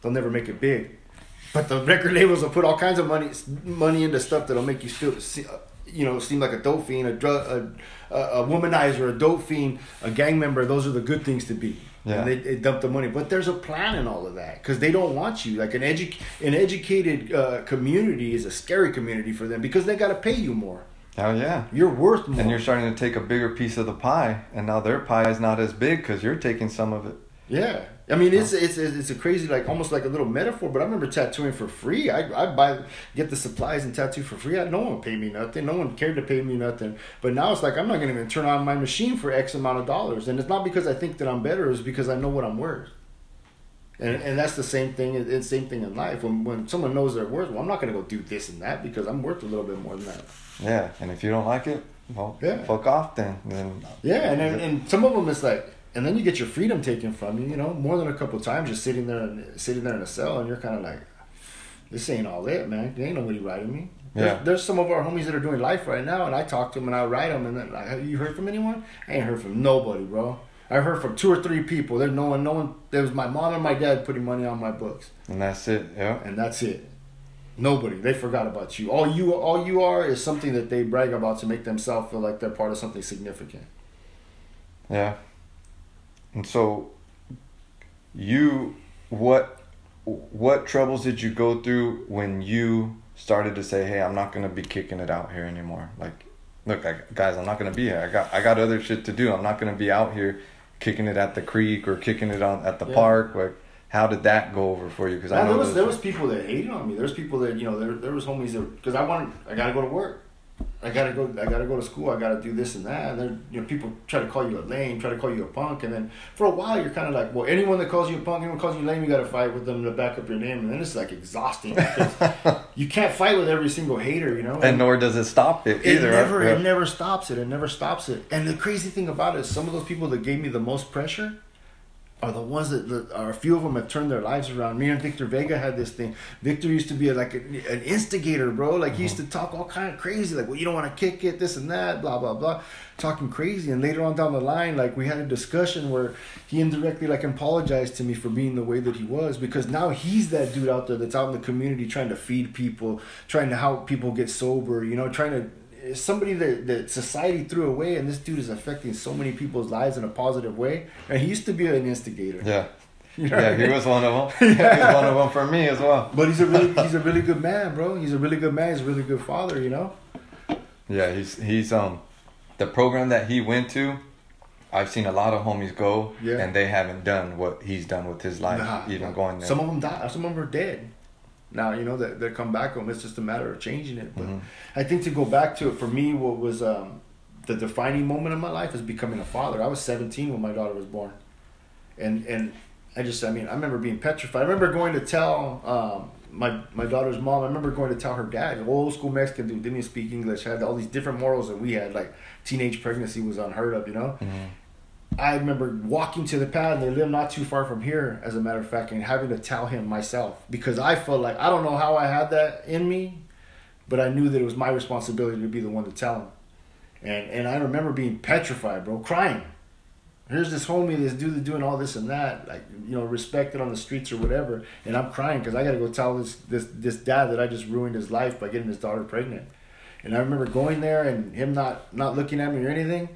B: They'll never make it big, but the record labels will put all kinds of money money into stuff that'll make you feel uh, you know seem like a dope fiend, a drug, a, a, a womanizer, a dope fiend, a gang member. Those are the good things to be.
A: Yeah.
B: And they, they dump the money, but there's a plan in all of that because they don't want you. Like an edu- an educated uh, community is a scary community for them because they got to pay you more.
A: hell yeah
B: You're worth more.
A: and you're starting to take a bigger piece of the pie and now their pie is not as big because you're taking some of it
B: yeah. I mean, it's it's it's a crazy like almost like a little metaphor. But I remember tattooing for free. I I buy get the supplies and tattoo for free. I, no one paid me nothing. No one cared to pay me nothing. But now it's like I'm not gonna even turn on my machine for X amount of dollars. And it's not because I think that I'm better. It's because I know what I'm worth. And, and that's the same thing. It's same thing in life. When when someone knows their worth, well, I'm not gonna go do this and that because I'm worth a little bit more than that.
A: yeah and if you don't like it well
B: Yeah.
A: fuck off then then
B: Yeah, and then, and some of them it's like, and then you get your freedom taken from you. You know, more than a couple times, just sitting there and sitting there in a cell, and you're kind of like, this ain't all it, man. There ain't nobody writing me. There's,
A: Yeah.
B: there's some of our homies that are doing life right now, and I talk to them and I write them, and then like, have you heard from anyone? I ain't heard from nobody, bro. I heard from two or three people. There's no one, no one. There was my mom and my dad putting money on my books,
A: and that's it yeah
B: and that's it. Nobody. They forgot about you. All you, all you are, is something that they brag about to make themselves feel like they're part of something significant.
A: Yeah. And so you what what troubles did you go through when you started to say, "Hey, I'm not going to be kicking it out here anymore." Like, look, I, guys, I'm not going to be here. I got I got other shit to do. I'm not going to be out here kicking it at the creek or kicking it on at the
B: Yeah.
A: park. Like, how did that go over for you? Because I know
B: there was there was people that hated on me. There was people that you know there there was homies that because I wanted I gotta go to work. I gotta go. I gotta go to school. I gotta do this and that. And then you know people try to call you a lame, try to call you a punk, and then for a while you're kind of like, well, anyone that calls you a punk, anyone calls you lame, you gotta fight with them to back up your name, and then it's like exhausting because you can't fight with every single hater, you know.
A: and nor does it stop it,
B: It
A: either.
B: never,
A: right?
B: it never stops it. It never stops it. And the crazy thing about it is, some of those people that gave me the most pressure are the ones that, that are a few of them have turned their lives around. Me and Victor Vega had this thing. Victor used to be a, like a, an instigator, bro. Like he used to talk all kind of crazy, like, well, you don't want to kick it, this and that, blah blah blah, talking crazy. And later on down the line, like we had a discussion where he indirectly like apologized to me for being the way that he was because now he's that dude out there that's out in the community trying to feed people, trying to help people get sober, you know, trying to is somebody that, that society threw away and this dude is affecting so many people's lives in a positive way and he used to be an instigator
A: Yeah.
B: You know
A: yeah, he was one of them. he was one of them for me as well.
B: But he's a really he's a really good man, bro. He's a really good man. He's a really good father. You know.
A: Yeah, he's he's um the program that he went to. I've seen a lot of homies go,
B: Yeah.
A: and they haven't done what he's done with his life,
B: Nah,
A: even going there.
B: Some of them died. Some of them are dead. Now you know that they come back home. It's just a matter of changing it. But
A: Mhm.
B: I think to go back to it for me, what was um, the defining moment of my life is becoming a father. I was 17 when my daughter was born, and and I just I mean I remember being petrified. I remember going to tell um, my my daughter's mom. I remember going to tell her dad, an old school Mexican dude, didn't even speak English, had all these different morals that we had. Like teenage pregnancy was unheard of, you know.
A: Mhm.
B: I remember walking to the pad, and they live not too far from here, as a matter of fact, and having to tell him myself because I felt like I don't know how I had that in me, but I knew that it was my responsibility to be the one to tell him. And and I remember being petrified, bro, crying. Here's this homie, this dude doing all this and that, like you know, respected on the streets or whatever, and I'm crying because I got to go tell this this this dad that I just ruined his life by getting his daughter pregnant. And I remember going there and him not not looking at me or anything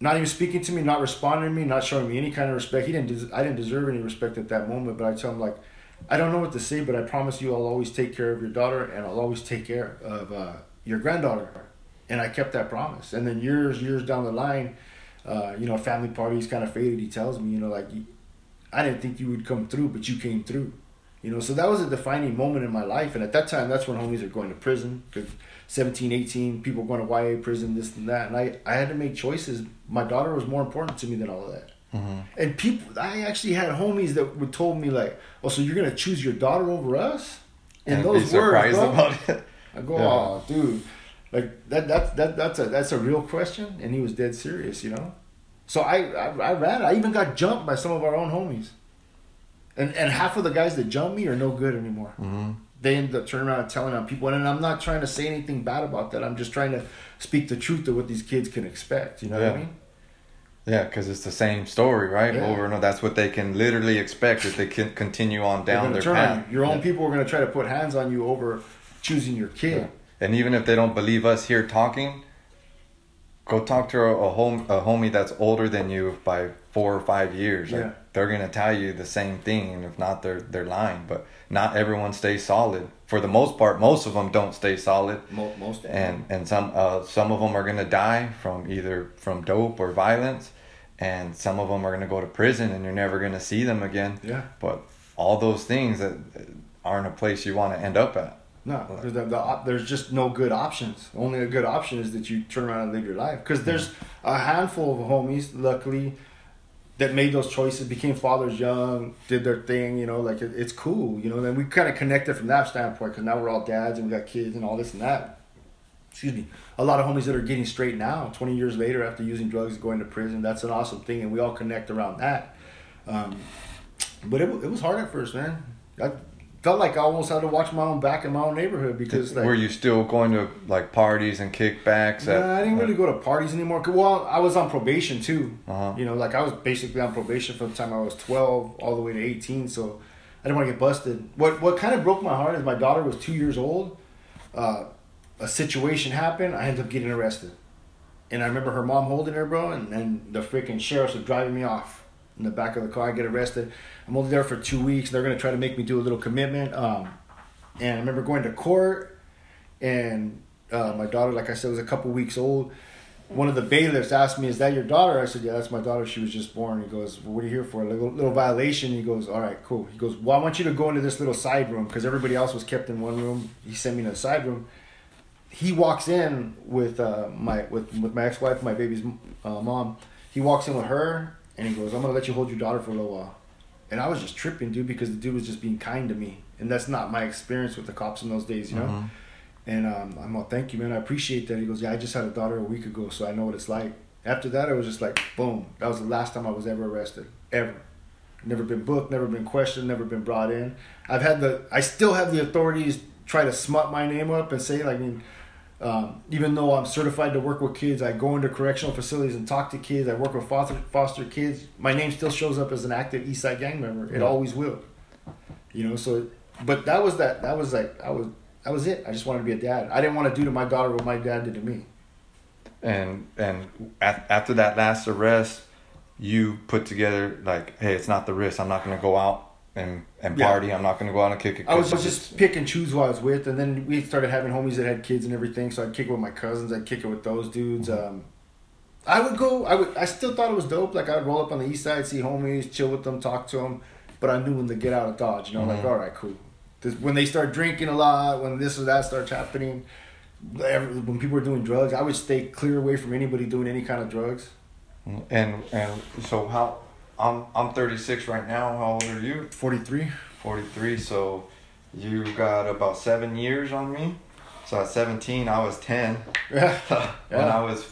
B: not even speaking to me, not responding to me, not showing me any kind of respect. He didn't. Des- I didn't deserve any respect at that moment. But I tell him like, I don't know what to say, but I promise you, I'll always take care of your daughter, and I'll always take care of uh, your granddaughter. And I kept that promise. And then years, years down the line, uh, you know, family parties kind of faded. He tells me, you know, like, I didn't think you would come through, but you came through. You know, so that was a defining moment in my life. And at that time, that's when homies are going to prison. Because 17, 18, people going to YA prison, this and that. And I, I had to make choices. My daughter was more important to me than all of that.
A: Mhm.
B: And people, I actually had homies that would told me like, "Oh, so you're gonna choose your daughter over us?" In
A: And
B: those words, bro.
A: about it.
B: I go,
A: Yeah.
B: "Oh, dude, like that, that, that, that's a that's a real question." And he was dead serious, you know. So I, I, I ran. I even got jumped by some of our own homies. And and half of the guys that jumped me are no good anymore.
A: Mhm.
B: They ended up turning around and telling on people, and I'm not trying to say anything bad about that. I'm just trying to speak the truth of what these kids can expect. You know what I mean?
A: Yeah, because it's the same story, right?
B: Yeah.
A: Over and over. That's what they can literally expect if they can continue on down their path.
B: you. Your own
A: Yeah.
B: people are going to try to put hands on you over choosing your kid.
A: Yeah. And even if they don't believe us here talking, go talk to a, a home a homie that's older than you by four or five years. Like, they're gonna tell you the same thing, and if not, they're they're lying. But not everyone stays solid. For the most part, most of them don't stay solid,
B: Mo- Most
A: and and some uh, some of them are gonna die from either from dope or violence, and some of them are gonna go to prison, and you're never gonna see them again.
B: Yeah.
A: But all those things that aren't a place you want to end up at.
B: No, there's, the, the, there's just no good options. Only a good option is that you turn around and live your life. Because there's a handful of homies, luckily, that made those choices, became fathers young, did their thing. You know, like it, it's cool. You know, then we kind of connected from that standpoint because now we're all dads and we got kids and all this and that. Excuse me. A lot of homies that are getting straight now, 20 years later after using drugs, going to prison. That's an awesome thing, and we all connect around that. Um, but it, it was hard at first, man. Felt like I almost had to watch my own back in my own neighborhood because like,
A: Were you still going to like parties and kickbacks? at-
B: Nah, I didn't really go to parties anymore. Well, I was on probation too.
A: Uh-huh.
B: You know, like I was basically on probation from the time I was twelve all the way to eighteen. So I didn't want to get busted. What What kind of broke my heart is my daughter was two years old. Uh, a situation happened. I ended up getting arrested, and I remember her mom holding her, bro, and then the freaking sheriffs are driving me off in the back of the car. I get arrested. I'm only there for two weeks. They're gonna try to make me do a little commitment. Um, and I remember going to court and uh, my daughter, like I said, was a couple weeks old. One of the bailiffs asked me, "Is that your daughter?" I said, "Yeah, that's my daughter. She was just born." He goes, well, "What are you here for?" A little, little violation. He goes, "All right, cool." He goes, "Well, I want you to go into this little side room because everybody else was kept in one room." He sent me to the side room. He walks in with uh, my with with my ex wife, my baby's uh, mom. He walks in with her and he goes, "I'm gonna let you hold your daughter for a little while." And I was just tripping, dude, because the dude was just being kind to me, and that's not my experience with the cops in those days, you know.
A: Mhm.
B: And um, I'm all, thank you, man. I appreciate that. He goes, yeah, I just had a daughter a week ago, so I know what it's like. After that, I was just like, boom. That was the last time I was ever arrested, ever. Never been booked, never been questioned, never been brought in. I've had the, I still have the authorities try to smut my name up and say, like, I mean, um, even though I'm certified to work with kids, I go into correctional facilities and talk to kids. I work with foster, foster kids. My name still shows up as an active Eastside gang member. It
A: Yeah.
B: always will. You know, so, but that was that. That was like I was. That was it. I just wanted to be a dad. I didn't want to do to my daughter what my dad did to me.
A: And and a- after that last arrest, you put together like, hey, it's not the risk. I'm not gonna go out and and
B: Yeah.
A: party. I'm not gonna go out and kick it.
B: I was just pick and choose who I was with, and then we started having homies that had kids and everything. So I'd kick it with my cousins. I'd kick it with those dudes.
A: Mm-hmm.
B: Um, I would go. I would. I still thought it was dope. Like I'd roll up on the east side, see homies, chill with them, talk to them. But I knew when to get out of Dodge. You know, like
A: Mhm.
B: all right, cool. This, when they start drinking a lot, when this or that starts happening, when people are doing drugs, I would stay clear away from anybody doing any kind of drugs.
A: And and so how I'm I'm 36 right now. How old are you?
B: Forty three.
A: 43. So you got about seven years on me. So at 17, I was 10.
B: Yeah.
A: when
B: Yeah.
A: I was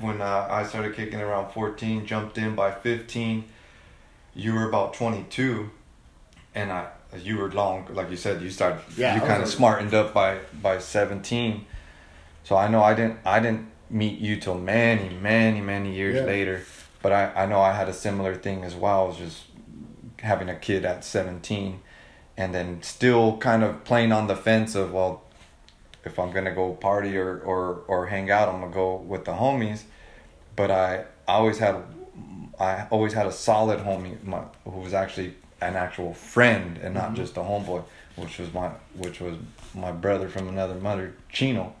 A: when uh, I started kicking around 14, jumped in by 15. You were about 22, and I you were long like you said. You started
B: Yeah,
A: you kind of smartened up by by 17. So I know I didn't I didn't meet you till many many many years
B: Yeah.
A: later. But I I know I had a similar thing as well. I was just having a kid at 17 and then still kind of playing on the fence of well if I'm gonna go party or, or, or hang out, I'm gonna go with the homies. But I, I always had, I always had a solid homie my, who was actually an actual friend and not
B: Mhm.
A: just a homeboy, which was my which was my brother from another mother, Chino.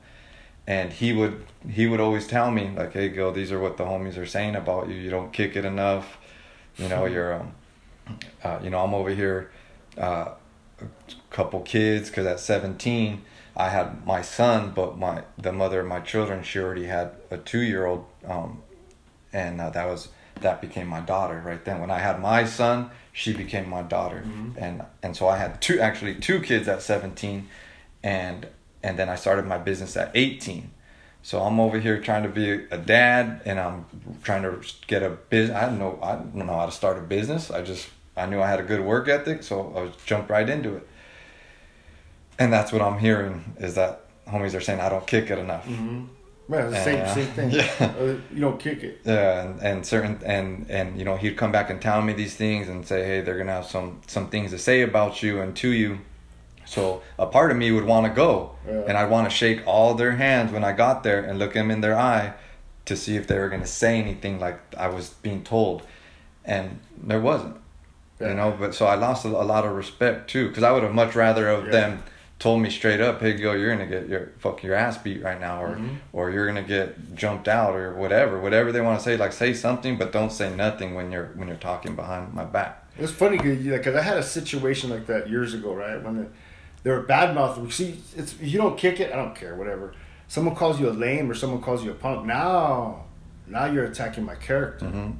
A: And he would he would always tell me like, "Hey, Gil, these are what the homies are saying about you. You don't kick it enough. You know, you're um, uh, you know, I'm over here, uh, a couple kids because at 17 I had my son, but my the mother of my children she already had a two year old, um, and uh, that was that became my daughter right then. When I had my son, she became my daughter,
B: Mhm.
A: and and so I had two actually two kids at 17, and and then I started my business at 18. So I'm over here trying to be a dad, and I'm trying to get a business. I don't know. I don't know how to start a business. I just I knew I had a good work ethic, so I was jumped right into it. And that's what I'm hearing is that homies are saying I don't kick it enough.
B: Mm-hmm. The same
A: Yeah.
B: same thing.
A: Yeah.
B: Uh, you don't kick it.
A: Yeah, and, and certain and and you know he'd come back and tell me these things and say, hey, they're gonna have some some things to say about you and to you. So a part of me would want to go,
B: Yeah.
A: and I'd want to shake all their hands when I got there and look them in their eye to see if they were gonna say anything like I was being told, and there wasn't.
B: Yeah.
A: You know, but so I lost a, a lot of respect too, because I would have much rather of
B: Yeah.
A: them told me straight up, "Hey, Gil, you're gonna get your fuck your ass beat right now, or
B: Mhm.
A: or you're gonna get jumped out, or whatever, whatever they want to say. Like say something, but don't say nothing when you're when you're talking behind my back."
B: It's funny because I had a situation like that years ago, right? When the, they were bad mouthing. See, it's you don't kick it. I don't care. Whatever. Someone calls you a lame or someone calls you a punk. Now, now you're attacking my character.
A: hmm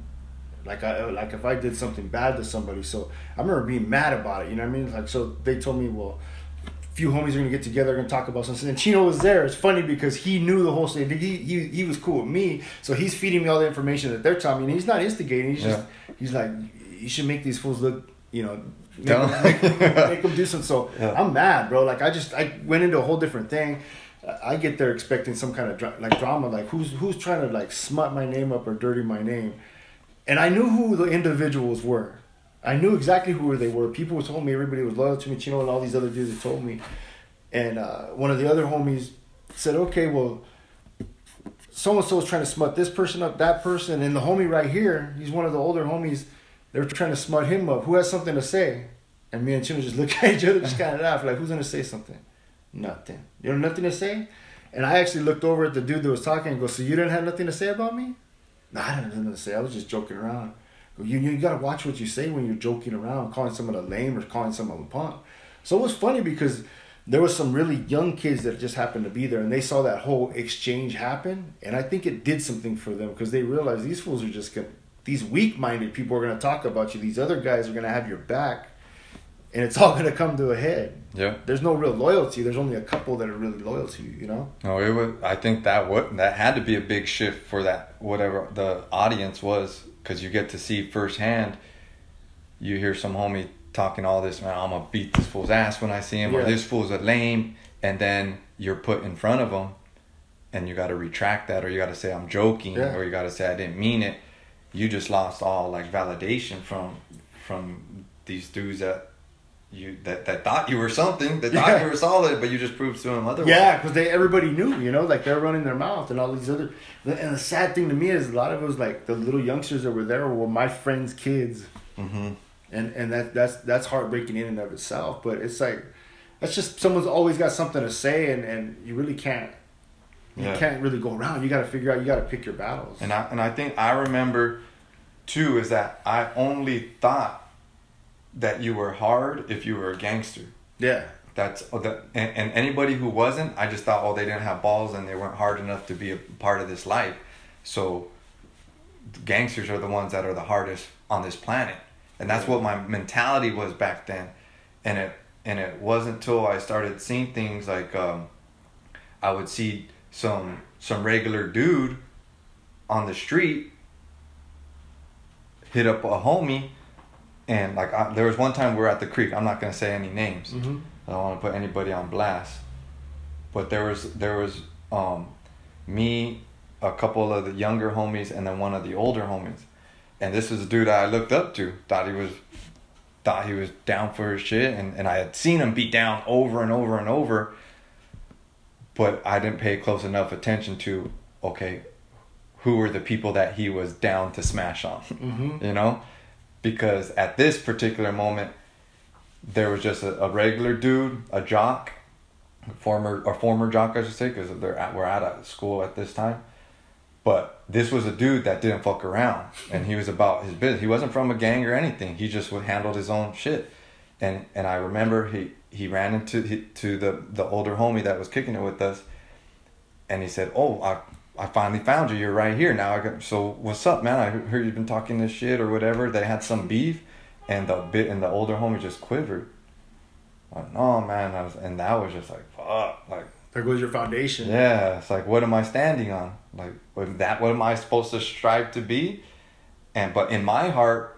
B: Like I like if I did something bad to somebody. So I remember being mad about it. You know what I mean? Like so they told me, well, a few homies are gonna get together, gonna talk about something. And Chino was there. It's funny because he knew the whole thing. He he he was cool with me, so he's feeding me all the information that they're telling me. And he's not instigating. He's just he's like, you should make these fools look, you know. Make, make, make them do something. So
A: Yeah.
B: I'm mad, bro. Like I just I went into a whole different thing. I get there expecting some kind of dra- like drama, like who's who's trying to like smut my name up or dirty my name, and I knew who the individuals were. I knew exactly who they were. People told me everybody was loyal to me. Chino and all these other dudes had told me, and uh, one of the other homies said, "Okay, well, so and so is trying to smut this person up, that person, and the homie right here, he's one of the older homies. They're trying to smut him up. Who has something to say?" And me and Chino just look at each other, just kind of laugh, like, "Who's gonna say something?" Nothing. You have nothing to say? And I actually looked over at the dude that was talking and go, So you didn't have nothing to say about me? No, I didn't have nothing to say. I was just joking around. Go, you, you gotta watch what you say when you're joking around, calling someone a lame or calling someone a punk. So it was funny because there was some really young kids that just happened to be there and they saw that whole exchange happen. And I think it did something for them because they realized these fools are just gonna, these weak minded people are gonna talk about you. These other guys are gonna have your back. And it's all gonna come to a head
A: Yeah.
B: there's no real loyalty. There's only a couple that are really loyal to you, you know?
A: No, it was. I think that what that had to be a big shift for that whatever the audience was, because you get to see firsthand. You hear some homie talking all this, man. I'm gonna beat this fool's ass when I see him, or this fool's a lame, and then you're put in front of him, and you got to retract that, or you got to say I'm joking,
B: Yeah.
A: or you got to say I didn't mean it. You just lost all like validation from from these dudes that you that, that thought you were something, that thought
B: Yeah.
A: you were solid, but you just proved to them otherwise.
B: Yeah, because they everybody knew, you know, like they're running their mouth and all these other. And the sad thing to me is a lot of it was like the little youngsters that were there were my friends' kids,
A: Mm-hmm.
B: and and that that's that's heartbreaking in and of itself. But it's like that's just someone's always got something to say, and and you really can't you
A: Yeah.
B: can't really go around. You got to figure out. You got to pick your battles.
A: And I and I think I remember too is that I only thought that you were hard if you were a gangster.
B: yeah,
A: That's oh, that, and, and anybody who wasn't, I just thought, oh, they didn't have balls and they weren't hard enough to be a part of this life. So, gangsters are the ones that are the hardest on this planet, and that's what my mentality was back then. And it and it wasn't until I started seeing things like um, I would see some some regular dude on the street hit up a homie, and like I, there was one time we were at the creek. I'm not gonna say any names.
B: mm-hmm.
A: I don't want to put anybody on blast. But there was there was um, me, a couple of the younger homies, and then one of the older homies. And this is a dude I looked up to. Thought he was thought he was down for his shit, and, and I had seen him beat down over and over and over. But I didn't pay close enough attention to okay, who were the people that he was down to smash on
B: Mm-hmm.
A: you know? Because at this particular moment there was just a, a regular dude a jock a former or former jock i should say because they're at, we're at a school at this time. But this was a dude that didn't fuck around and he was about his business. He wasn't from a gang or anything. He just would handled his own shit. And and i remember he he ran into he, to the the older homie that was kicking it with us and he said oh i I finally found you. You're right here now. I got, so what's up, man? I heard you've been talking this shit or whatever. They had some beef, and the bit and the older homie just quivered. Like, no, man. I was, and that was just like, fuck. Like,
B: There goes your foundation.
A: yeah. It's like, what am I standing on? Like, what that? What am I supposed to strive to be? And but in my heart,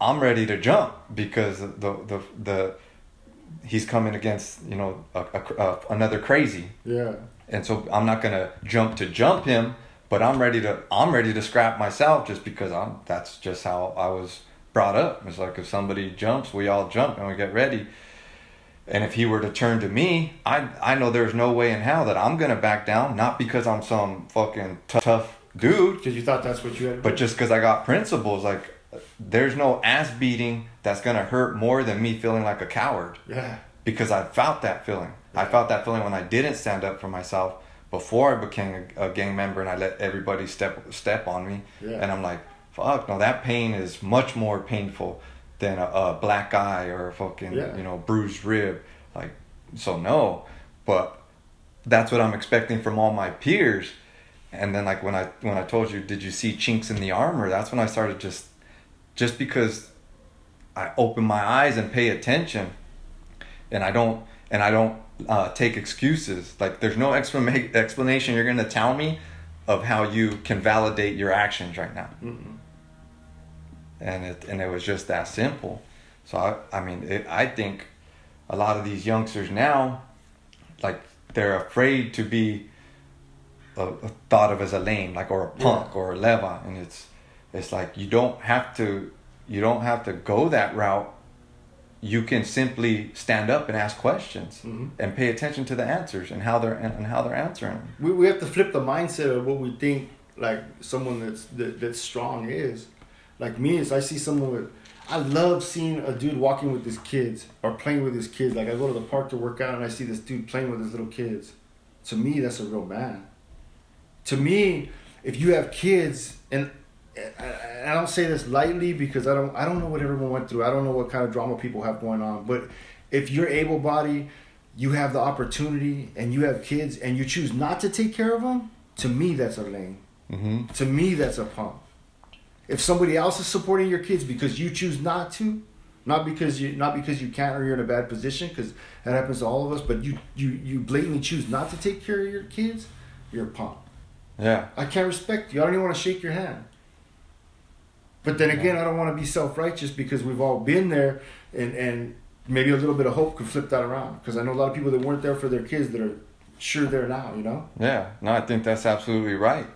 A: I'm ready to jump because the the the he's coming against you know a, a, a, another crazy
B: Yeah.
A: and so I'm not gonna jump to jump him, but I'm ready to I'm ready to scrap myself just because I'm that's just how I was brought up. It's like if somebody jumps, we all jump and we get ready. And if he were to turn to me, I I know there's no way in hell that I'm gonna back down. Not because I'm some fucking t- tough dude,
B: Because you thought that's what you had.
A: but just because I got principles. Like there's no ass beating that's gonna hurt more than me feeling like a coward
B: yeah.
A: because I felt that feeling. I felt that feeling when I didn't stand up for myself before I became a, a gang member and I let everybody step step on me.
B: Yeah.
A: And I'm like, fuck, no, that pain is much more painful than a, a black eye or a fucking
B: Yeah.
A: you know bruised rib. Like, so no, but that's what I'm expecting from all my peers. And then like when I when I told you, did you see chinks in the armor? That's when I started just just because I open my eyes and pay attention, and I don't and I don't uh, take excuses. Like there's no explana- explanation you're gonna tell me of how you can validate your actions right now.
B: Mm-mm.
A: And it and it was just that simple. So I I mean it, I think a lot of these youngsters now, like they're afraid to be uh, thought of as a lame, like or a punk or a leva, and it's it's like you don't have to you don't have to go that route. You can simply stand up and ask questions
B: Mhm.
A: and pay attention to the answers and how they're and, and how they're answering them.
B: we, we have to flip the mindset of what we think like someone that's that, that's strong is like me is i see someone with i love seeing a dude walking with his kids or playing with his kids like i go to the park to work out and i see this dude playing with his little kids to me that's a real man to me if you have kids and I, I don't say this lightly because I don't I don't know what everyone went through. I don't know what kind of drama people have going on. But if you're able bodied, you have the opportunity, and you have kids, and you choose not to take care of them, to me that's a lame.
A: Mm-hmm.
B: To me that's a punk. If somebody else is supporting your kids because you choose not to, not because you not because you can't or you're in a bad position, because that happens to all of us. But you you you blatantly choose not to take care of your kids, you're a punk.
A: Yeah.
B: I can't respect you. I don't even want to shake your hand. But then again, I don't want to be self righteous because we've all been there, and and maybe a little bit of hope could flip that around. Because I know a lot of people that weren't there for their kids that are sure there now. You know.
A: Yeah, no, I think that's absolutely right.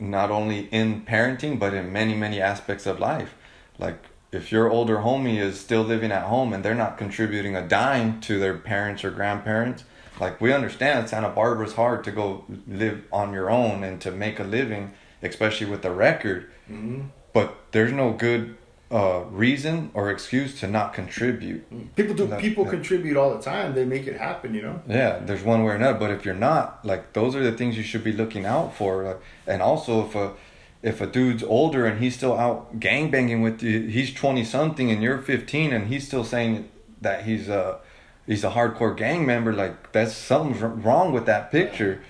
A: Not only in parenting, but in many, many aspects of life. Like if your older homie is still living at home and they're not contributing a dime to their parents or grandparents, like we understand Santa Barbara's hard to go live on your own and to make a living, especially with the record.
B: Mm-hmm.
A: But there's no good uh, reason or excuse to not contribute.
B: People do.
A: That-
B: people
A: that-
B: contribute all the time. They make it happen. You know.
A: Yeah, there's one way or another. But if you're not, like, those are the things you should be looking out for. Like, and also, if a if a dude's older and he's still out gang banging with you, he's twenty something and you're fifteen, and he's still saying that he's a he's a hardcore gang member. Like, that's something's wrong with that picture.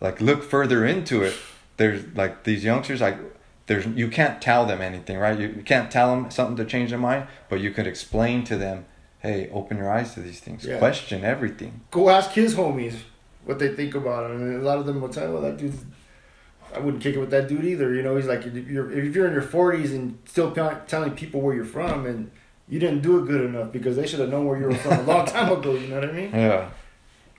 A: Like, look further into it. There's like these youngsters, like. There's you can't tell them anything, right? You, you can't tell them something to change their mind, but you could explain to them, "Hey, open your eyes to these things.
B: Yeah.
A: Question everything."
B: Go ask his homies what they think about him. And a lot of them will tell you, well, that dude's. I wouldn't kick it with that dude either. You know, he's like, if you're, if you're in your 40s and still telling people where you're from, and you didn't do it good enough because they should have known where you were from a long time ago. You know what I mean?
A: Yeah.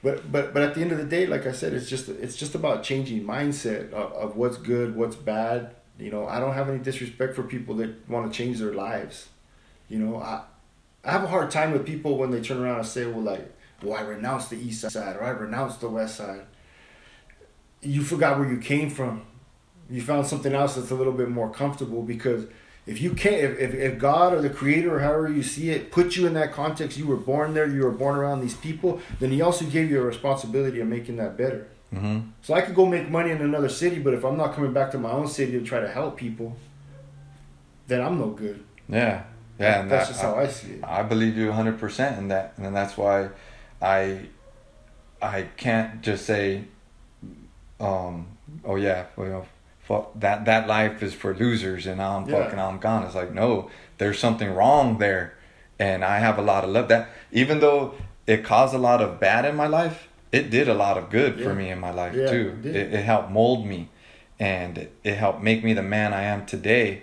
B: But but but at the end of the day, like I said, it's just it's just about changing mindset of, of what's good, what's bad. You know, I don't have any disrespect for people that want to change their lives. You know, I I have a hard time with people when they turn around and say, "Well, like, well, I renounce the east side or I renounce the west side." You forgot where you came from. You found something else that's a little bit more comfortable because if you can't, if, if, if God or the Creator or however you see it put you in that context, you were born there, you were born around these people, then He also gave you a responsibility of making that better.
A: Hmm
B: So I could go make money in another city, but if I'm not coming back to my own city to try to help people, then I'm no good.
A: Yeah. Yeah. And
B: That's
A: that,
B: just how I see it.
A: I believe you 100% in that. And that's why I I can't just say, um, oh, yeah, well, fuck, that, that life is for losers and I'm
B: Yeah.
A: fucking, I'm gone. It's like, no, there's something wrong there. And I have a lot of love. That Even though it caused a lot of bad in my life, it did a lot of good
B: Yeah.
A: for me in my life
B: Yeah,
A: too.
B: it.
A: It, it helped mold me and it, it helped make me the man I am today.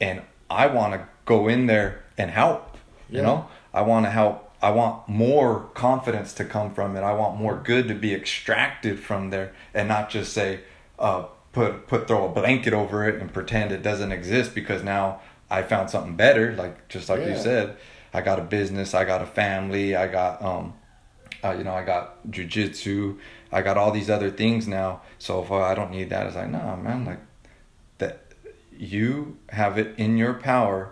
A: And I want to go in there and help. You know, I want to help. I want more confidence to come from it. I want more good to be extracted from there, and not just say, uh, put put throw a blanket over it and pretend it doesn't exist because now I found something better. Like just like you said, I got a business, I got a family, I got um, uh, you know, I got jujitsu, I got all these other things now. So if I don't need that, it's like, nah, man, like that. You have it in your power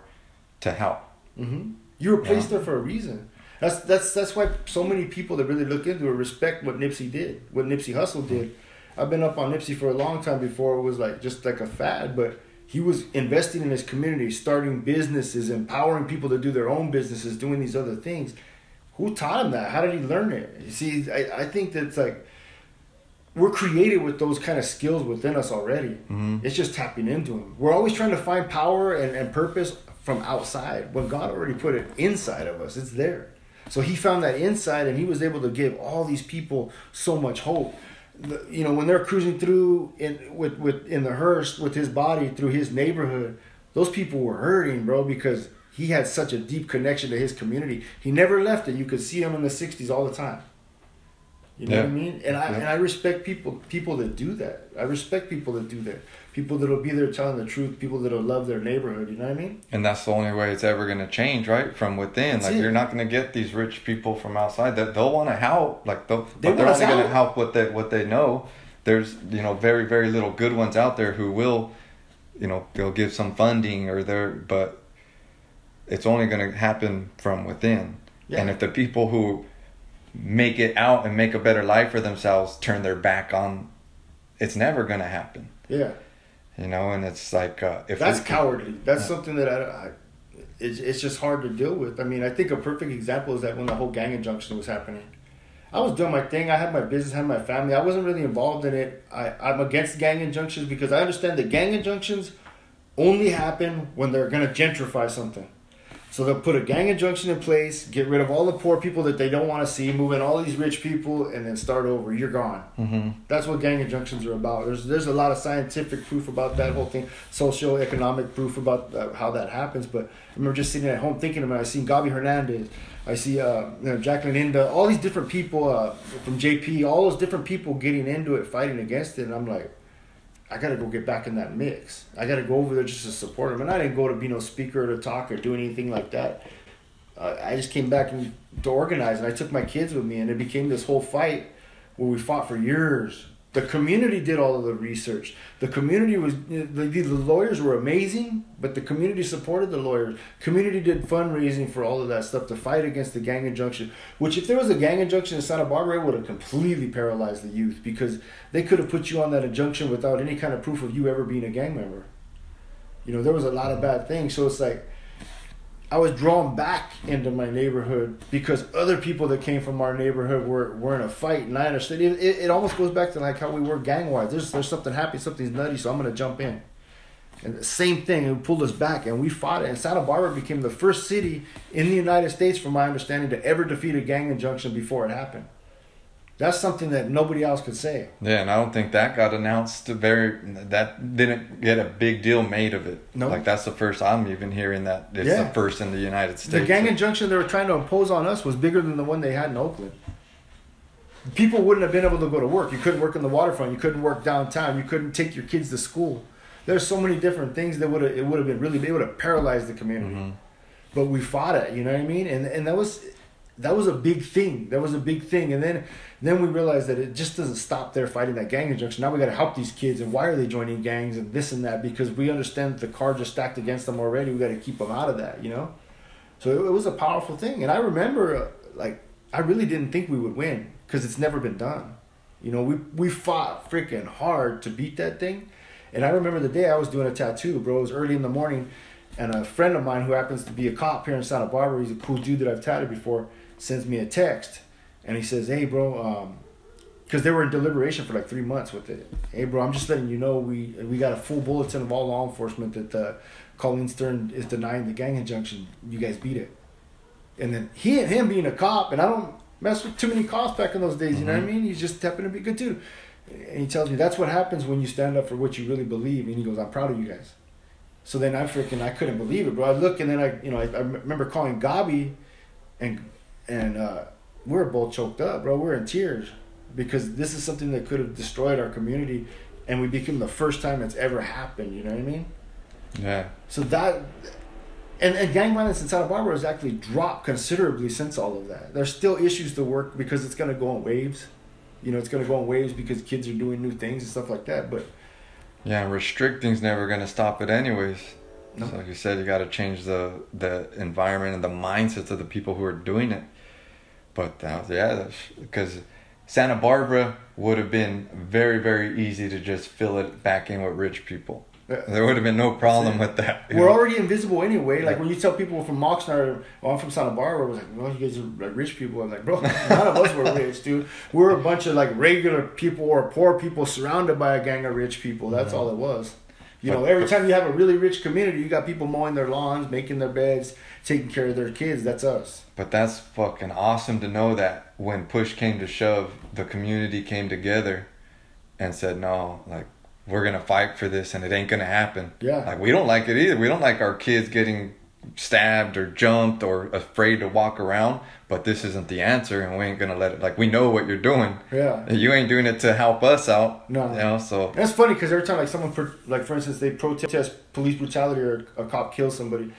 A: to help.
B: hmm You were placed
A: Yeah.
B: there for a reason. That's that's that's why so many people that really look into it respect what Nipsey did, what Nipsey Hussle did. I've been up on Nipsey for a long time before it was like just like a fad, but he was investing in his community, starting businesses, empowering people to do their own businesses, doing these other things. Who taught him that? How did he learn it? You see, I, I think that's like we're created with those kind of skills within us already.
A: Mhm.
B: It's just tapping into them. We're always trying to find power and, and purpose from outside when God already put it inside of us. It's there. So he found that inside and he was able to give all these people so much hope. The, you know, when they're cruising through in with, with in the hearse with his body through his neighborhood, those people were hurting, bro, because he had such a deep connection to his community. He never left it. You could see him in the '60s all the time. You know what I mean? And I
A: Yeah.
B: and I respect people people that do that. I respect people that do that. People that'll be there telling the truth. People that'll love their neighborhood. You know what I mean?
A: And that's the only way it's ever going to change, right? From within.
B: That's
A: like
B: it.
A: you're not going to get these rich people from outside. That they'll want to help. Like they'll,
B: They
A: but they're only going to help what they what they know. There's you know very very little good ones out there who will, you know, they'll give some funding or they're but it's only going to happen from within.
B: Yeah.
A: And if the people who make it out and make a better life for themselves turn their back on, it's never going to happen.
B: Yeah.
A: You know, and it's like uh, if
B: That's
A: we-
B: cowardly. That's
A: Yeah.
B: something that I, I it's, it's just hard to deal with. I mean, I think a perfect example is that when the whole gang injunction was happening, I was doing my thing. I had my business, had my family. I wasn't really involved in it. I, I'm against gang injunctions because I understand that gang injunctions only happen when they're going to gentrify something. So they'll put a gang injunction in place, get rid of all the poor people that they don't want to see, move in all these rich people, and then start over. You're gone.
A: Mhm.
B: That's what gang injunctions are about. There's there's a lot of scientific proof about that whole thing, social economic proof about uh, how that happens. But I remember just sitting at home thinking about. it. I seen Gabi Hernandez, I see uh, you know, Jacqueline Inda, all these different people uh, from JP, all those different people getting into it, fighting against it, and I'm like, I got to go get back in that mix. I got to go over there just to support him. And I didn't go to be no speaker or to talk or do anything like that. Uh, I just came back and to organize, and I took my kids with me, and it became this whole fight where we fought for years. The community did all of the research. The community was the, the lawyers were amazing, but the community supported the lawyers. Community did fundraising for all of that stuff to fight against the gang injunction. Which, if there was a gang injunction in Santa Barbara, it would have completely paralyzed the youth because they could have put you on that injunction without any kind of proof of you ever being a gang member. You know, there was a lot of bad things. So it's like I was drawn back into my neighborhood because other people that came from our neighborhood were, were in a fight, and I understood. It, it, it almost goes back to like how we were gang wise. There's there's something happy, something's nutty, so I'm gonna jump in. And the same thing, it pulled us back, and we fought it. And Santa Barbara became the first city in the United States, from my understanding, to ever defeat a gang injunction before it happened. That's something that nobody else could say.
A: Yeah, and I don't think that got announced very. That didn't get a big deal made of it.
B: No.
A: like that's the first I'm even hearing that it's
B: Yeah.
A: the first in the United States.
B: The gang injunction they were trying to impose on us was bigger than the one they had in Oakland. People wouldn't have been able to go to work. You couldn't work in the waterfront. You couldn't work downtown. You couldn't take your kids to school. There's so many different things that would have it would have been really it would have paralyzed the community. Mm-hmm. But we fought it. You know what I mean? And and that was that was a big thing. That was a big thing. And then then we realized that it just doesn't stop there fighting that gang injunction. Now we got to help these kids. And why are they joining gangs and this and that? Because we understand the cards are stacked against them already. We got to keep them out of that. You know. So it, it was a powerful thing. And I remember uh, like I really didn't think we would win because it's never been done. You know, we we fought freaking hard to beat that thing. And I remember the day I was doing a tattoo, bro. It was early in the morning, and a friend of mine who happens to be a cop here in Santa Barbara, he's a cool dude that I've tatted before, sends me a text, and he says, "Hey, bro, um, because they were in deliberation for like three months with it. Hey, bro, I'm just letting you know we we got a full bulletin of all law enforcement that uh, Colleen Sterne is denying the gang injunction. You guys beat it." And then he and him being a cop, and I don't mess with too many cops back in those days. You know what I mean? He's just happened to be good too. And he tells me that's what happens when you stand up for what you really believe. And he goes, "I'm proud of you guys." So then I freaking I couldn't believe it, bro. I look and then I you know I, I remember calling Gabi, and and uh, we were both choked up, bro. We are in tears because this is something that could have destroyed our community, and we became the first time it's ever happened. You know what I mean?
A: Yeah,
B: So that, and, and gang violence in Santa Barbara has actually dropped considerably since all of that. There's still issues to work because it's going to go in waves. You know, it's going to go in waves because kids are doing new things and stuff like that. But
A: yeah. And restricting's never gonna stop it anyways.
B: No.
A: So like you said, you got to change the the environment and the mindsets of the people who are doing it. But that was, yeah, because Santa Barbara would have been very very easy to just fill it back in with rich people.
B: Yeah.
A: There would have been no problem with that.
B: we're
A: know?
B: already invisible anyway. Like when you tell people from Oxnard, well, I'm from Santa Barbara, I was like, well, you guys are like rich people. I'm like, bro, none of us were rich, dude. We're a bunch of like regular people or poor people surrounded by a gang of rich people. That's all it was. You know, every time you have a really rich community, you got people mowing their lawns, making their beds, taking care of their kids. That's us.
A: But that's fucking awesome to know that when push came to shove, the community came together and said, no, like, we're going to fight for this and it ain't going to happen.
B: Yeah.
A: Like, we don't like it either. We don't like our kids getting stabbed or jumped or afraid to walk around, but this isn't the answer and we ain't to let it. Like, we know what you're doing.
B: Yeah.
A: You ain't doing it to help us out.
B: No.
A: You know, so.
B: That's funny because every time like someone, pro- like for instance, they protest police brutality or a cop kills somebody,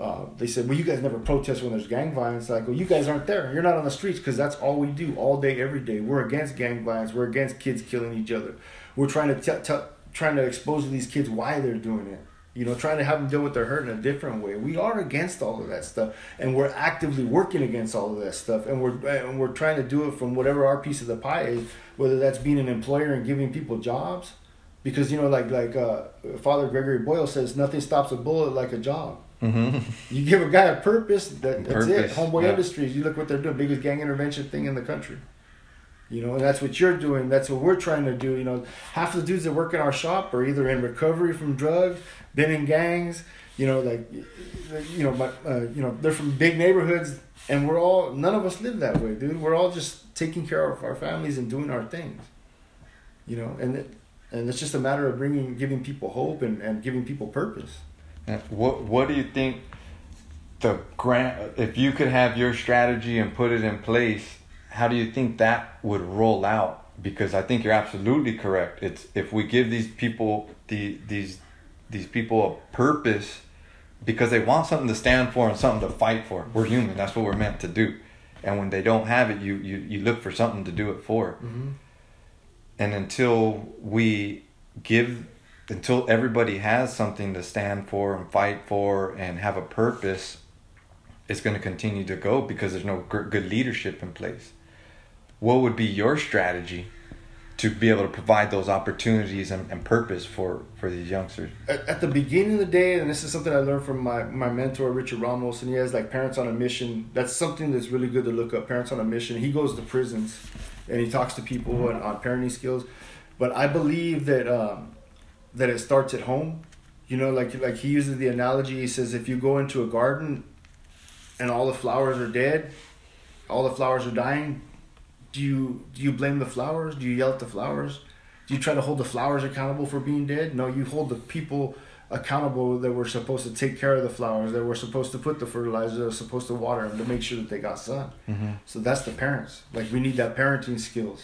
B: uh, they said, "Well, you guys never protest when there's gang violence." Like, well, you guys aren't there. You're not on the streets because that's all we do all day, every day. We're against gang violence. We're against kids killing each other. We're trying to tell, tell trying to expose to these kids why they're doing it. You know, trying to have them deal with their hurt in a different way. We are against all of that stuff, and we're actively working against all of that stuff, and we're and we're trying to do it from whatever our piece of the pie is, whether that's being an employer and giving people jobs, because you know, like like uh, Father Gregory Boyle says, nothing stops a bullet like a job.
A: hmm
B: You give a guy a purpose, that, that's
A: Purpose,
B: it. Homeboy
A: yeah.
B: Industries, you look what they're doing, biggest gang intervention thing in the country. You know, and that's what you're doing. That's what we're trying to do. You know, half the dudes that work in our shop are either in recovery from drugs, been in gangs. You know, like, you know, but uh, you know, they're from big neighborhoods, and we're all none of us live that way, dude. We're all just taking care of our families and doing our things. You know, and it, and it's just a matter of bringing, giving people hope and, and giving people purpose.
A: And What What do you think the grant? If you could have your strategy and put it in place, how do you think that would roll out? because I think you're absolutely correct. It's if we give these people the these these people a purpose because they want something to stand for and something to fight for. We're human. That's what we're meant to do. And when they don't have it, you you, you look for something to do it for.
B: Mm-hmm.
A: And until we give until everybody has something to stand for and fight for and have a purpose, it's going to continue to go because there's no good leadership in place. What would be your strategy to be able to provide those opportunities and, and purpose for, for these youngsters?
B: At, at the beginning of the day, and this is something I learned from my, my mentor, Richard Ramos, and he has like Parents on a Mission. That's something that's really good to look up. Parents on a Mission. He goes to prisons and he talks to people on, on parenting skills. But I believe that um, that it starts at home. You know, like like he uses the analogy. He says if you go into a garden and all the flowers are dead, all the flowers are dying, do you do you blame the flowers? Do you yell at the flowers? Do you try to hold the flowers accountable for being dead? No, you hold the people accountable that were supposed to take care of the flowers, that were supposed to put the fertilizer, that were supposed to water them to make sure that they got sun.
A: Mm-hmm.
B: So that's the parents. Like we need that parenting skills.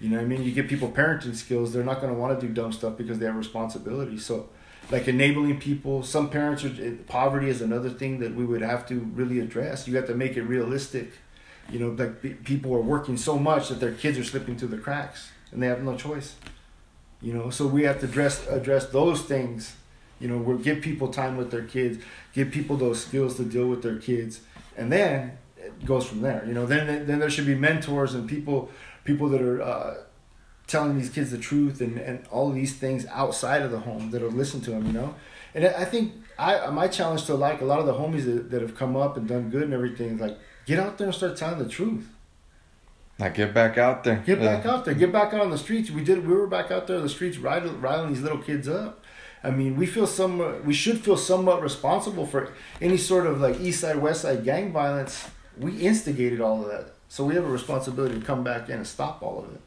B: You know what I mean? You give people parenting skills, they're not going to want to do dumb stuff because they have responsibility. So, like enabling people. Some parents are poverty is another thing that we would have to really address. You have to make it realistic. You know, like people are working so much that their kids are slipping through the cracks and they have no choice. You know, so we have to address address those things. You know, we give people time with their kids, give people those skills to deal with their kids, and then it goes from there. You know, then then there should be mentors and people people that are uh, telling these kids the truth and, and all these things outside of the home that'll listen to them, you know. And I think I my challenge to like a lot of the homies that, that have come up and done good and everything is like get out there and start telling the truth.
A: Now get back out there.
B: Get
A: Yeah.
B: back out there. Get back out on the streets. We did. We were back out there on the streets, riding, riling these little kids up. I mean, we feel some. We should feel somewhat responsible for any sort of like East Side, West Side gang violence. We instigated all of that, so we have a responsibility to come back in and stop all of it.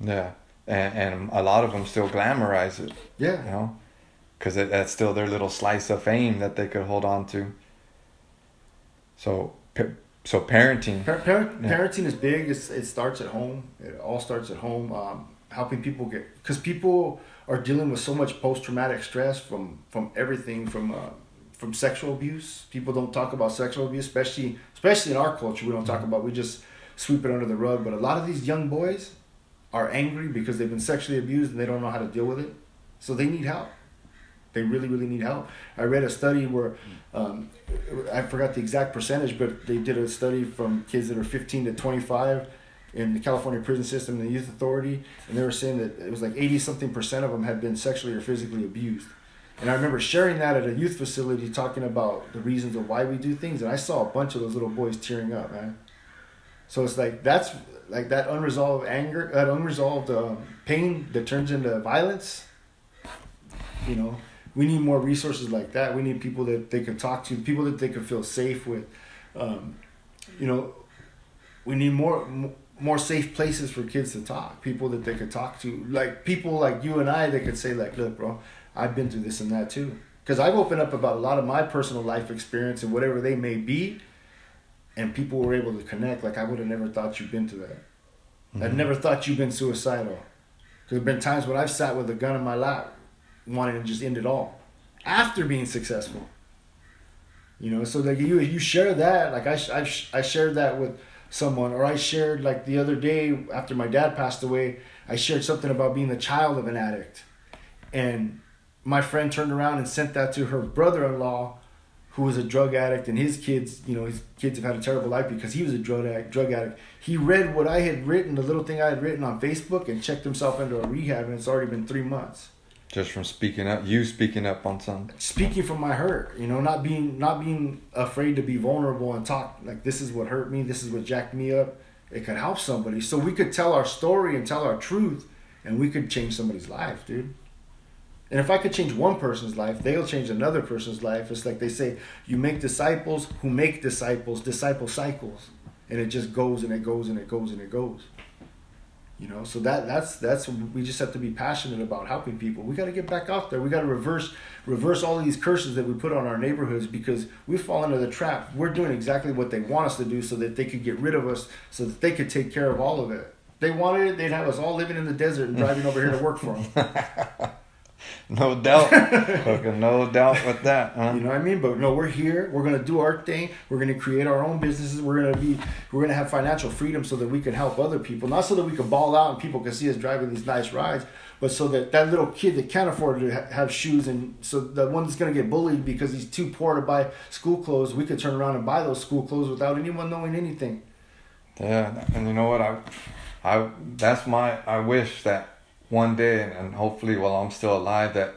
A: Yeah, and, and a lot of them still glamorize it,
B: Yeah, you
A: know, because that's still their little slice of fame that they could hold on to. So, so parenting.
B: Par- parent,
A: Yeah.
B: Parenting is big. It's, it starts at home. It all starts at home. Um, helping people get because people are dealing with so much post traumatic stress from from everything from uh, from sexual abuse. People don't talk about sexual abuse, especially especially in our culture. We don't talk about. We just sweep it under the rug. But a lot of these young boys are angry because they've been sexually abused and they don't know how to deal with it. So they need help. They really, really need help. I read a study where um, I forgot the exact percentage, but they did a study from kids that are 15 to 25 in the California prison system and the youth authority, and they were saying that it was like 80 something percent of them had been sexually or physically abused. And I remember sharing that at a youth facility, talking about the reasons of why we do things, and I saw a bunch of those little boys tearing up, man. So it's like that's like that unresolved anger, that unresolved um, pain that turns into violence. You know, we need more resources like that. We need people that they could talk to, people that they could feel safe with. Um, you know, we need more more safe places for kids to talk. People that they could talk to, like people like you and I, that could say like, "Look, bro, I've been through this and that too." Because I've opened up about a lot of my personal life experience and whatever they may be, and people were able to connect. Like I would have never thought you'd been to that. I'd never thought you'd been suicidal. Because there've been times when I've sat with a gun in my lap, wanting to just end it all, after being successful. You know, so like you you share that. Like I I I shared that with someone, or I shared like the other day after my dad passed away. I shared something about being the child of an addict, and my friend turned around and sent that to her brother-in-law, who was a drug addict, and his kids, you know, his kids have had a terrible life because he was a drug addict. Drug addict. He read what I had written, the little thing I had written on Facebook, and checked himself into a rehab, and it's already been three months.
A: Just from speaking up, you speaking up on something.
B: Speaking from my hurt, you know, not being not being afraid to be vulnerable and talk like this is what hurt me, this is what jacked me up. It could help somebody, so we could tell our story and tell our truth, and we could change somebody's life, dude. And if I could change one person's life, they'll change another person's life. It's like they say, you make disciples who make disciples, disciple cycles. And it just goes and it goes and it goes and it goes. You know, so that that's that's we just have to be passionate about helping people. We got to get back out there. We got to reverse reverse all these curses that we put on our neighborhoods because we fall into the trap. We're doing exactly what they want us to do so that they could get rid of us, so that they could take care of all of it. they wanted it, they'd have us all living in the desert and driving over here to work for them.
A: No doubt. No doubt with that, huh?
B: You know what I mean? But no, we're here. We're gonna do our thing. We're gonna create our own businesses. We're gonna be. We're gonna have financial freedom so that we can help other people. Not so that we can ball out and people can see us driving these nice rides, but so that that little kid that can't afford to ha- have shoes and so the one that's gonna get bullied because he's too poor to buy school clothes, we could turn around and buy those school clothes without anyone knowing anything.
A: Yeah, and you know what? I, I that's my. I wish that one day, and, and hopefully while I'm still alive, that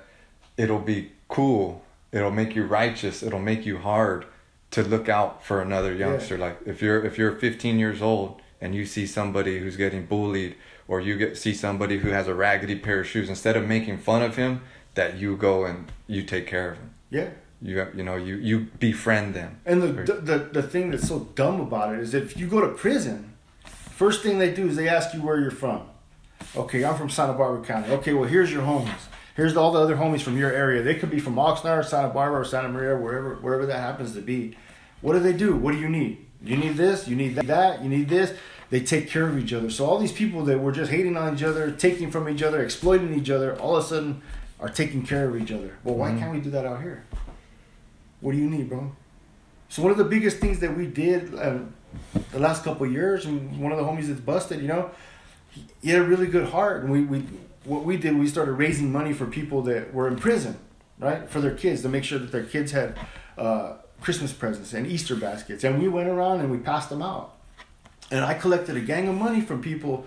A: it'll be cool. It'll make you righteous. It'll make you hard to look out for another youngster. Like if you're if you're 15 years old and you see somebody who's getting bullied, or you get see somebody who has a raggedy pair of shoes, instead of making fun of him, that you go and you take care of him.
B: Yeah.
A: You you know you you befriend them.
B: And the, the the the thing that's so dumb about it is if you go to prison, first thing they do is they ask you where you're from. Okay, I'm from Santa Barbara County. Okay, well here's your homies. Here's all the other homies from your area. They could be from Oxnard, Santa Barbara, or Santa Maria, wherever wherever that happens to be. What do they do? What do you need? You need this. You need that. You need this. They take care of each other. So all these people that were just hating on each other, taking from each other, exploiting each other, all of a sudden are taking care of each other. Well, why
A: Mhm.
B: can't we do that out here? What do you need, bro? So one of the biggest things that we did um, the last couple years, and one of the homies that's busted, you know, he, had a really good heart, and we, we what we did, we started raising money for people that were in prison, right, for their kids to make sure that their kids had uh, Christmas presents and Easter baskets, and we went around and we passed them out, and I collected a gang of money from people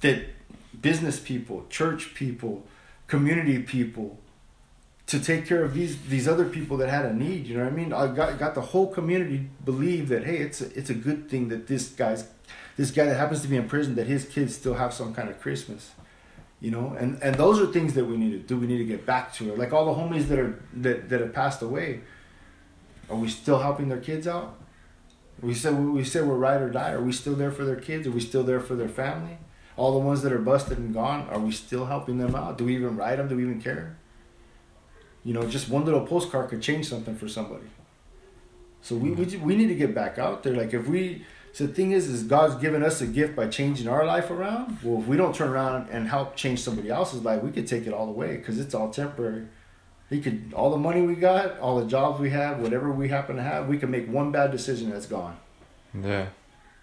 B: that business people, church people, community people, to take care of these these other people that had a need. You know what I mean? I got got the whole community believe that hey, it's a, it's a good thing that this guy's this guy that happens to be in prison that his kids still have some kind of Christmas. You know, and and those are things that we need to do. We need to get back to it. Like all the homies that are that that have passed away. Are we still helping their kids out? We said we said we're ride or die. Are we still there for their kids? Are we still there for their family? All the ones that are busted and gone, are we still helping them out? Do we even ride them? Do we even care? You know, just one little postcard could change something for somebody. So we, we, we need to get back out there. Like if we, so the thing is, is God's given us a gift by changing our life around. Well, if we don't turn around and help change somebody else's life, we could take it all away because it's all temporary. He could, all the money we got, all the jobs we have, whatever we happen to have, we can make one bad decision that's gone.
A: Yeah,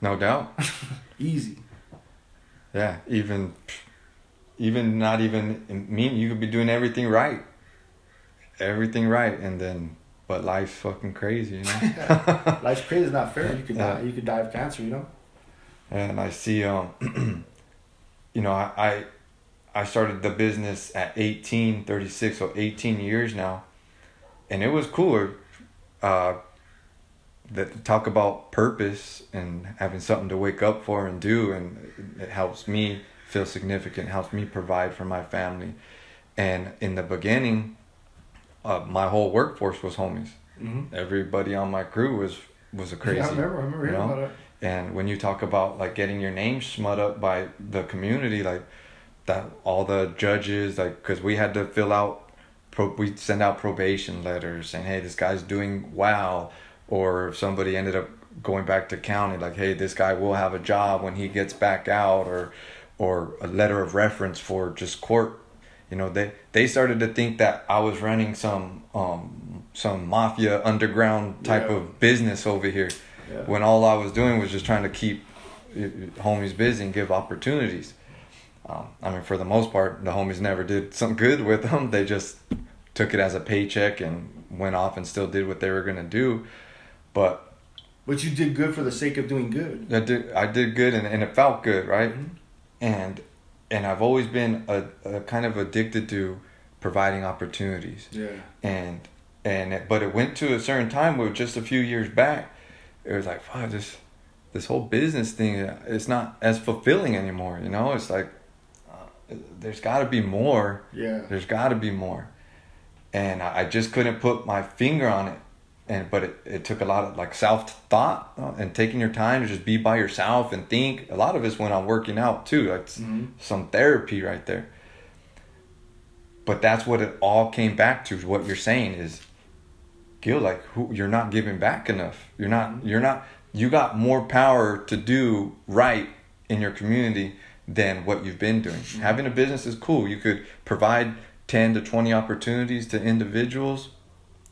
A: no doubt.
B: Easy.
A: Yeah, even even not even mean you could be doing everything right. Everything right and then but life's fucking crazy, you know?
B: Life's crazy. It's not fair. You could
A: Yeah.
B: die. You could die of cancer. You know.
A: and I see um you know, I, I I started the business at 18, 36, so 18 years now. And it was cooler uh that talk about purpose and having something to wake up for and do and it helps me feel significant helps me provide for my family and in the beginning uh, my whole workforce was homies
B: Mm-hmm.
A: everybody on my crew was was a crazy
B: Yeah, I remember. I remember
A: you know?
B: about it.
A: and when you talk about like getting your name smut up by the community like that all the judges like because we had to fill out pro we send out probation letters saying hey this guy's doing wow or if somebody ended up going back to county like hey this guy will have a job when he gets back out or or a letter of reference for just court you know they they started to think that i was running some um some mafia underground type
B: Yeah.
A: of business over here
B: Yeah.
A: when all I was doing was just trying to keep homies busy and give opportunities. Um, I mean, for the most part, the homies never did something good with them. They just took it as a paycheck and went off and still did what they were gonna do. But
B: But you did good for the sake of doing good.
A: I did, I did good and, and it felt good, right?
B: Mhm.
A: And and I've always been a, a kind of addicted to providing opportunities.
B: Yeah.
A: and and it, but it went to a certain time where just a few years back it was like fuck this this whole business thing it's not as fulfilling anymore you know? It's like uh, there's got to be more.
B: Yeah.
A: there's got to be more. And I, I just couldn't put my finger on it and but it, it took a lot of like self thought uh, and taking your time to just be by yourself and think a lot of it's when i'm working out too like
B: Mhm.
A: some therapy right there but that's what it all came back to what you're saying is Gil, like who you're not giving back enough you're not you're not you got more power to do right in your community than what you've been doing. Having a business is cool. You could provide 10 to 20 opportunities to individuals.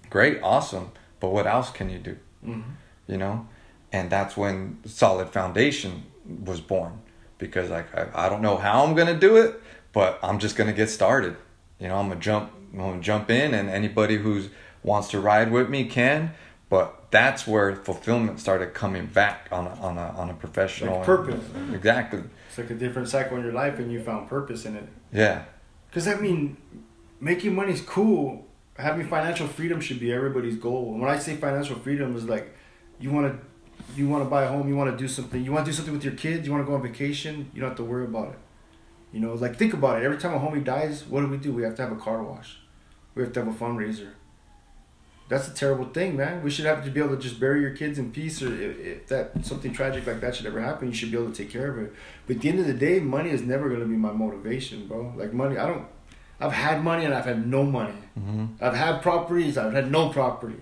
A: Great, awesome. But what else can you do? Mm-hmm. You know? And that's when Solid Foundation was born. Because like I, I don't know how I'm gonna do it, but I'm just gonna get started. You know, I'm gonna jump I'm gonna jump in and anybody who's wants to ride with me can. But that's where fulfillment started coming back on a on a on a professional
B: Like purpose.
A: Exactly.
B: It's like a different cycle in your life, and you found purpose in it.
A: Yeah.
B: Because I mean, making money is cool. Having financial freedom should be everybody's goal. And when I say financial freedom, is like you want to, you want to buy a home, you want to do something, you want to do something with your kids, you want to go on vacation. You don't have to worry about it. You know, like think about it. Every time a homie dies, what do we do? We have to have a car wash. We have to have a fundraiser. That's a terrible thing, man. We should have to be able to just bury your kids in peace, or if, if that something tragic like that should ever happen, you should be able to take care of it. But at the end of the day, money is never gonna be my motivation, bro. Like money, I don't. I've had money and I've had no money.
A: Mm-hmm.
B: I've had properties. I've had no property.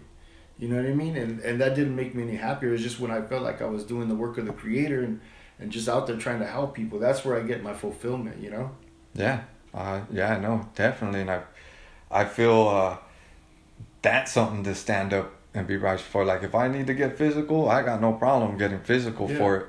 B: You know what I mean? And and that didn't make me any happier. It was just when I felt like I was doing the work of the creator and and just out there trying to help people. That's where I get my fulfillment. You know?
A: Yeah, uh, yeah, no, definitely, and I, I feel uh, that's something to stand up and be right for. Like, if I need to get physical, I got no problem getting physical
B: Yeah.
A: for it.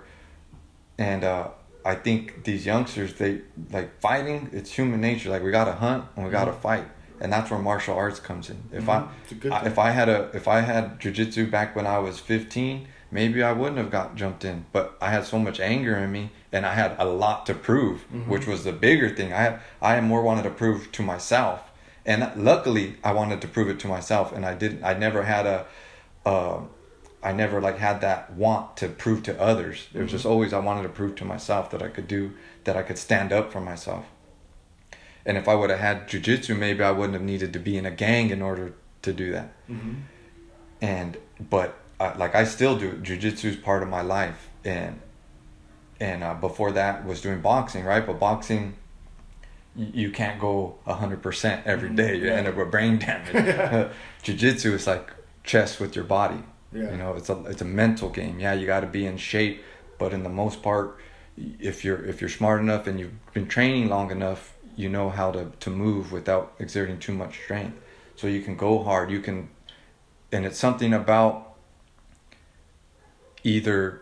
A: And uh, I think these youngsters, they like fighting. It's human nature. Like, we gotta hunt and we gotta fight, and that's where martial arts comes in. If
B: Mhm. A good
A: I, I if I had a if I had jujitsu back when I was fifteen, maybe I wouldn't have got jumped in. But I had so much anger in me, and I had a lot to prove, which was the bigger thing. I had I had more wanted to prove to myself, and luckily I wanted to prove it to myself, and I didn't. I never had a, uh, I never like had that want to prove to others. It was just always I wanted to prove to myself that I could do that. I could stand up for myself. And if I would have had jujitsu, maybe I wouldn't have needed to be in a gang in order to do that
B: Mm-hmm.
A: and but uh, like I still do jujitsu is part of my life and and uh, before that was doing boxing right but boxing you can't go 100% every
B: Mhm.
A: day you end up with brain damage jiu-jitsu is like chess with your body
B: Yeah.
A: you know it's a it's a mental game. Yeah you got to be in shape but in the most part if you're if you're smart enough and you've been training long enough you know how to to move without exerting too much strength. So you can go hard. You can and it's something about either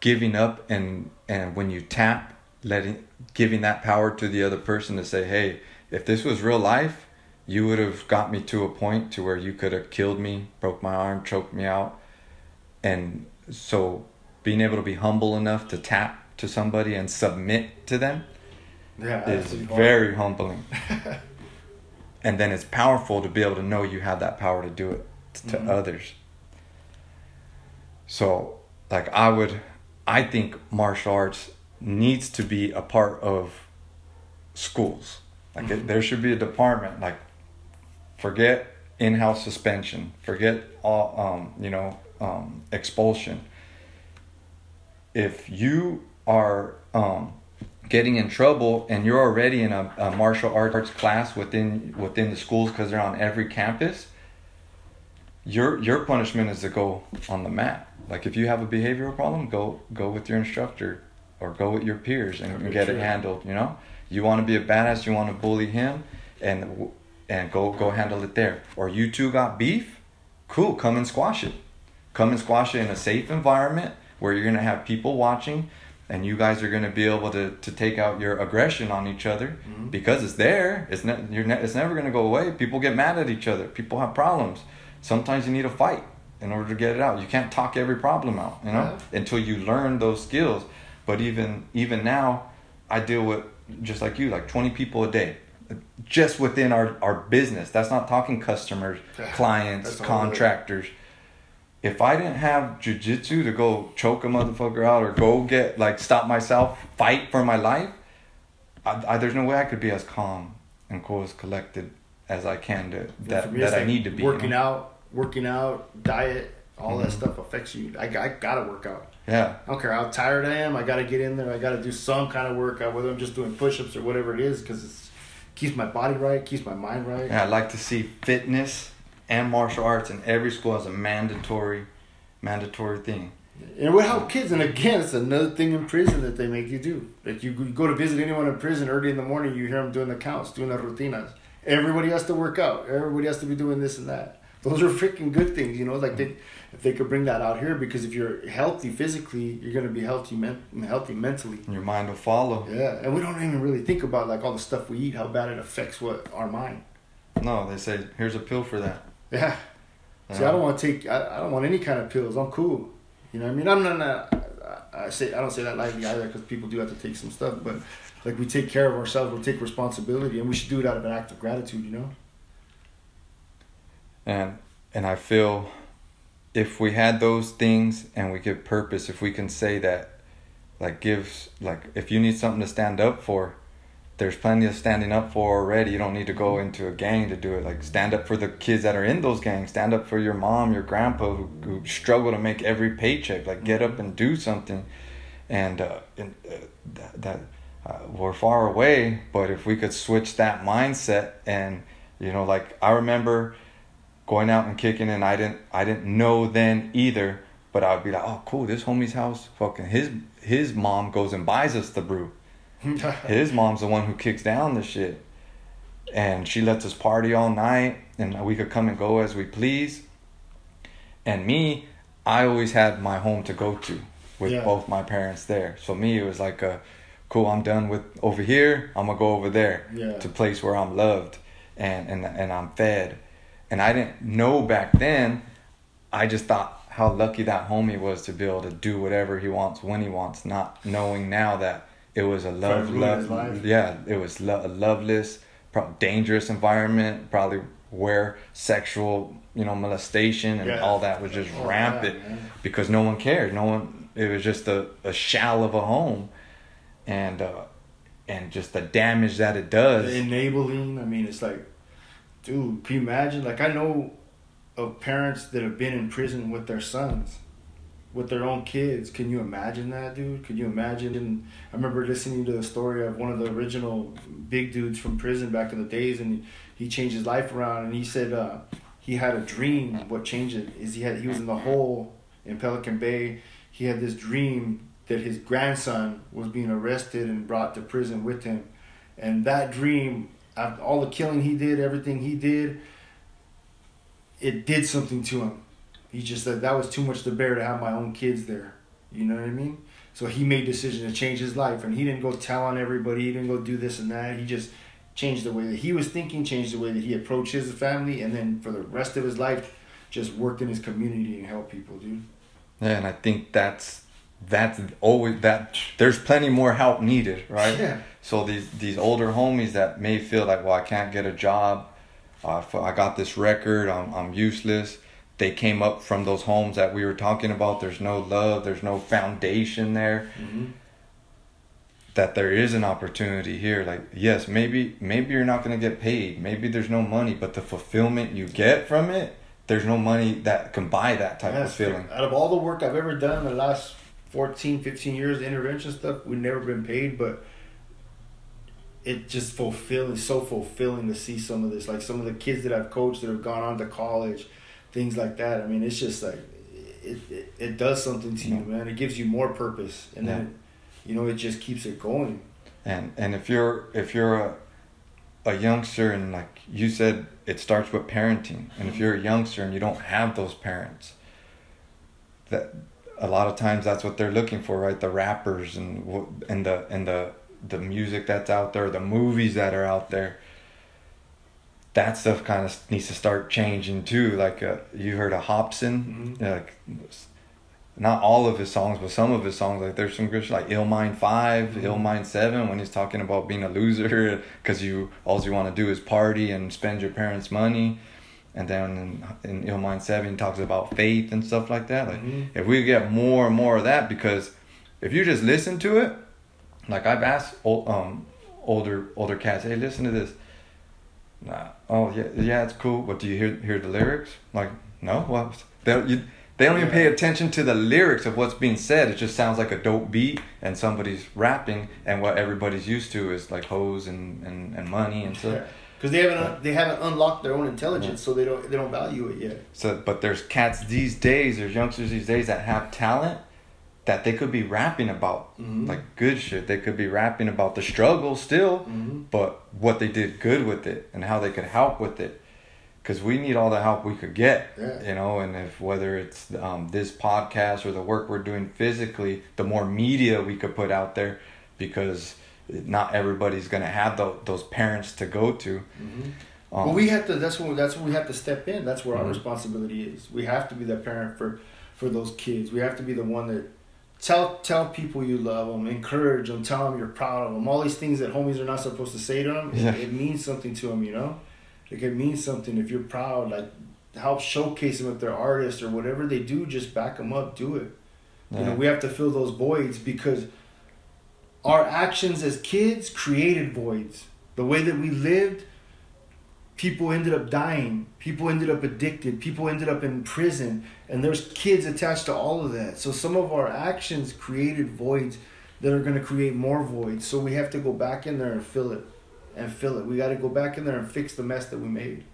A: giving up and and when you tap letting giving that power to the other person to say hey if this was real life you would have got me to a point to where you could have killed me broke my arm choked me out and so being able to be humble enough to tap to somebody and submit to them
B: Yeah.
A: is very humbling and then it's powerful to be able to know you have that power to do it to
B: Mhm.
A: others so like i would i think martial arts needs to be a part of schools like it,
B: Mhm.
A: there should be a department like forget in-house suspension forget all um you know um expulsion. If you are um getting in trouble and you're already in a, a martial arts class within within the schools because they're on every campus your your punishment is to go on the mat. Like if you have a behavioral problem go go with your instructor or go with your peers and, and get it handled you know? You want to be a badass you want to bully him and and go go handle it there. Or you two got beef? Cool come and squash it. Come and squash it in a safe environment where you're to have people watching and you guys are to be able to, to take out your aggression on each other
B: Mhm.
A: because it's there. It's, ne- you're ne- it's never to go away. People get mad at each other. People have problems. Sometimes you need a fight in order to get it out. You can't talk every problem out you know until you learn those skills. But even even now i deal with just like you like 20 people a day just within our, our business that's not talking customers clients
B: that's a whole other-
A: contractors if I didn't have jujitsu to go choke a motherfucker out or go get like stop myself, fight for my life, I, I, there's no way I could be as calm and cool as collected as I can to that
B: me,
A: that I
B: like
A: need to be. you
B: Working
A: know?
B: out, working out, diet, all that
A: Mhm.
B: stuff affects you. I, I gotta work out.
A: Yeah,
B: I don't care how tired I am. I gotta get in there. I gotta do some kind of workout, whether I'm just doing push-ups or whatever it is, because it keeps my body right, keeps my mind right.
A: yeah. I like to see fitness and martial arts in every school as a mandatory, mandatory thing.
B: And would help kids. And again, it's another thing in prison that they make you do. Like you go to visit anyone in prison early in the morning, you hear them doing the counts, doing the rutinas. Everybody has to work out. Everybody has to be doing this and that. Those are freaking good things, you know. Like they, if they could bring that out here, because if you're healthy physically, you're gonna be healthy, men- healthy mentally.
A: Your mind will follow.
B: Yeah, and we don't even really think about like all the stuff we eat, how bad it affects what our mind.
A: No, they say here's a pill for that.
B: Yeah. See, I don't want to take. I, I don't want any kind of pills. I'm cool. You know what I mean? I'm not. not I, I say I don't say that lightly either because people do have to take some stuff, but like we take care of ourselves, we take responsibility, and we should do it out of an act of gratitude. You know.
A: And and I feel if we had those things and we give purpose, if we can say that, like gives like if you need something to stand up for, there's plenty of standing up for already. You don't need to go into a gang to do it. Like stand up for the kids that are in those gangs. Stand up for your mom, your grandpa who, who struggle to make every paycheck. Like get up and do something. And, uh, and uh, that, that uh, we're far away, but if we could switch that mindset and you know, like I remember going out and kicking and I didn't I didn't know then either, but I'd be like, oh cool, this homie's house, fucking his his mom goes and buys us the brew. his mom's the one who kicks down the shit. And she lets us party all night and we could come and go as we please. And me, I always had my home to go to with
B: Yeah.
A: both my parents there. So me it was like a cool, I'm done with over here, I'm gonna go over there
B: Yeah.
A: to place where I'm loved and, and and I'm fed. And I didn't know back then, I just thought how lucky that homie was to be able to do whatever he wants when he wants, not knowing now that it was a love, love
B: life.
A: yeah, it was lo- a loveless, pro- dangerous environment, probably where sexual, you know, molestation and
B: Yeah.
A: all that was just
B: Oh,
A: rampant
B: yeah,
A: because no one cared. No one. It was just a, a shell of a home, and uh, and just the damage that it does.
B: The enabling. I mean, it's like, dude, can you imagine? Like, I know of parents that have been in prison with their sons, with their own kids. Can you imagine that, dude? Could you imagine? And I remember listening to the story of one of the original big dudes from prison back in the days, and he changed his life around. And he said uh, he had a dream. What changed it is he had he was in the hole in Pelican Bay. He had this dream that his grandson was being arrested and brought to prison with him, and that dream, after all the killing he did, everything he did, it did something to him. He just said that was too much to bear to have my own kids there. You know what I mean? So he made decision to change his life, and he didn't go tell on everybody. He didn't go do this and that. He just changed the way that he was thinking, changed the way that he approached his family, and then for the rest of his life, just worked in his community and helped people, dude.
A: Yeah, and I think that's that's always that. There's plenty more help needed, right?
B: Yeah.
A: So these these older homies that may feel like, well, I can't get a job. Uh, I got this record. I'm I'm useless. They came up from those homes that we were talking about. There's no love. There's no foundation there.
B: Mm-hmm.
A: That there is an opportunity here. Like yes, maybe maybe you're not gonna get paid. Maybe there's no money, but the fulfillment you get from it, there's no money that can buy that type of feeling.
B: Out of all the work I've ever done in the last 14, 15 years, the intervention stuff, we've never been paid, but it just fulfilling, so fulfilling to see some of this. Like some of the kids that I've coached that have gone on to college, things like that. I mean, it's just like, it, it, it does something to you, man. It gives you more purpose. And then, you know, it just keeps it going.
A: And and if you're if you're a a youngster and like you said it starts with parenting and if mm-hmm. you're a youngster and you don't have those parents that a lot of times that's what they're looking for right the rappers and and the and the the music that's out there the movies that are out there that stuff kind of needs to start changing too like uh, you heard of Hopsin
B: Mhm.
A: like not all of his songs, but some of his songs. Like there's some good like Ill Mind 5
B: Mhm.
A: Ill Mind Seven, when he's talking about being a loser because you all you want to do is party and spend your parents' money. And then in, in Ill Mind Seven, he talks about faith and stuff like that. Like
B: Mhm.
A: if we get more and more of that, because if you just listen to it, like I've asked old, um older older cats, hey, listen to this. Nah. Oh yeah, yeah, it's cool. But do you hear hear the lyrics? Like no. What? They you, they don't even pay attention to the lyrics of what's being said. It just sounds like a dope beat and somebody's rapping, and what everybody's used to is like hoes and and, and money and stuff.
B: Because they haven't they haven't unlocked their own intelligence, so they don't they don't value it yet.
A: So, but there's cats these days, there's youngsters these days that have talent, that they could be rapping about
B: Mhm.
A: like good shit. They could be rapping about the struggle still,
B: Mhm.
A: but what they did good with it and how they could help with it. Because we need all the help we could get,
B: Yeah.
A: you know. And if whether it's um, this podcast or the work we're doing physically, the more media we could put out there, because not everybody's gonna have tho- those parents to go to. Um,
B: Well, we have to. That's when. That's when we have to step in. That's where our
A: Mhm.
B: responsibility is. We have to be that parent for, for those kids. We have to be the one that tell tell people you love them, encourage them, tell them you're proud of them. All these things that homies are not supposed to say to them.
A: Yeah.
B: It, it means something to them. You know, like it means something if you're proud. Like help showcase them if they're artists or whatever they do. Just back them up. Do it. You know, we have to fill those voids because our actions as kids created voids. The way that we lived, people ended up dying. People ended up addicted. People ended up in prison. And there's kids attached to all of that. So some of our actions created voids that are going to create more voids. So we have to go back in there and fill it. And fill it. We got to go back in there and fix the mess that we made.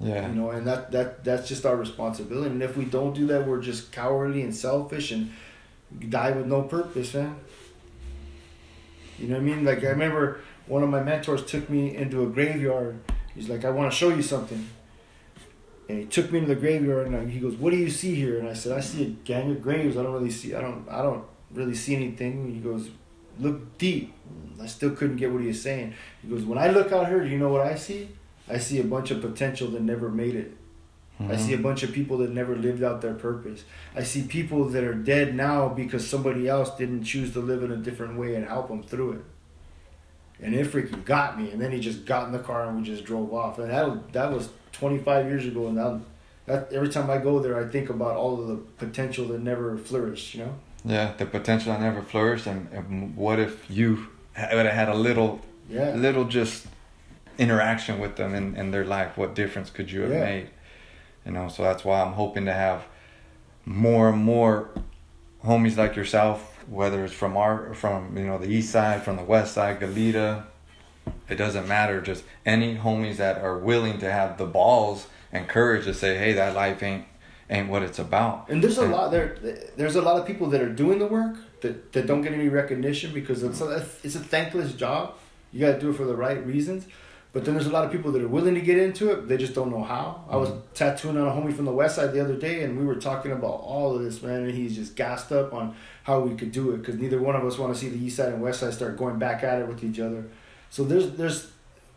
A: yeah.
B: You know, and that, that that's just our responsibility. And if we don't do that, we're just cowardly and selfish and die with no purpose, man. You know what I mean? Like I remember one of my mentors took me into a graveyard. He's like, I want to show you something. And he took me to the graveyard and I- he goes, What do you see here? And I said, I see a gang of graves. I don't really see I don't I don't really see anything. And he goes, Look deep. I still couldn't get what he was saying. He goes, When I look out here, do you know what I see? I see a bunch of potential that never made it. I see a mm-hmm. bunch of people that never lived out their purpose. I see people that are dead now because somebody else didn't choose to live in a different way and help them through it. And it freaking got me. And then he just got in the car and we just drove off. And that that was 25 years ago. And that, that every time I go there, I think about all of the potential that never flourished. You know?
A: Yeah, the potential that never flourished, and, and what if you had would have had a little,
B: Yeah.
A: little just interaction with them in, in their life? What difference could you have
B: Yeah.
A: made? You know, so that's why I'm hoping to have more and more homies like yourself, whether it's from our from you know the east side, from the west side, Goleta. It doesn't matter. Just any homies that are willing to have the balls and courage to say, "Hey, that life ain't ain't what it's about."
B: And there's a lot there. There's a lot of people that are doing the work that, that don't get any recognition because it's a, it's a thankless job. You got to do it for the right reasons. But then there's a lot of people that are willing to get into it. They just don't know how. I was tattooing on a homie from the west side the other day, and we were talking about all of this, man. And he's just gassed up on how we could do it because neither one of us want to see the east side and west side start going back at it with each other. So there's there's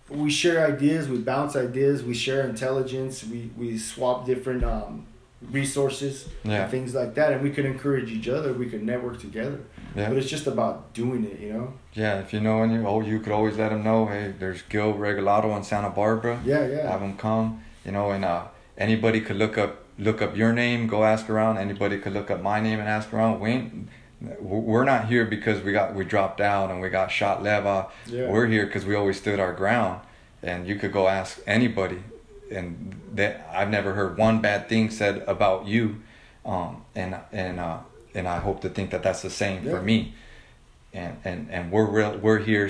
B: we share ideas, we bounce ideas, we share intelligence, we we swap different um, resources
A: Yeah.
B: and things like that, and we could encourage each other. We could network together.
A: Yeah.
B: But it's just about doing it, you know.
A: Yeah, if you know any, oh, you could always let them know. Hey, there's Gil Regalado in Santa Barbara.
B: Yeah, yeah.
A: Have them come. You know, and uh, anybody could look up look up your name, go ask around. Anybody could look up my name and ask around. We ain't, we're not here because we got we dropped out and we got shot leva.
B: Yeah.
A: We're here because we always stood our ground. And you could go ask anybody, and that I've never heard one bad thing said about you. Um, and and uh, and I hope to think that that's the same
B: Yeah.
A: for me and and and we're real we're here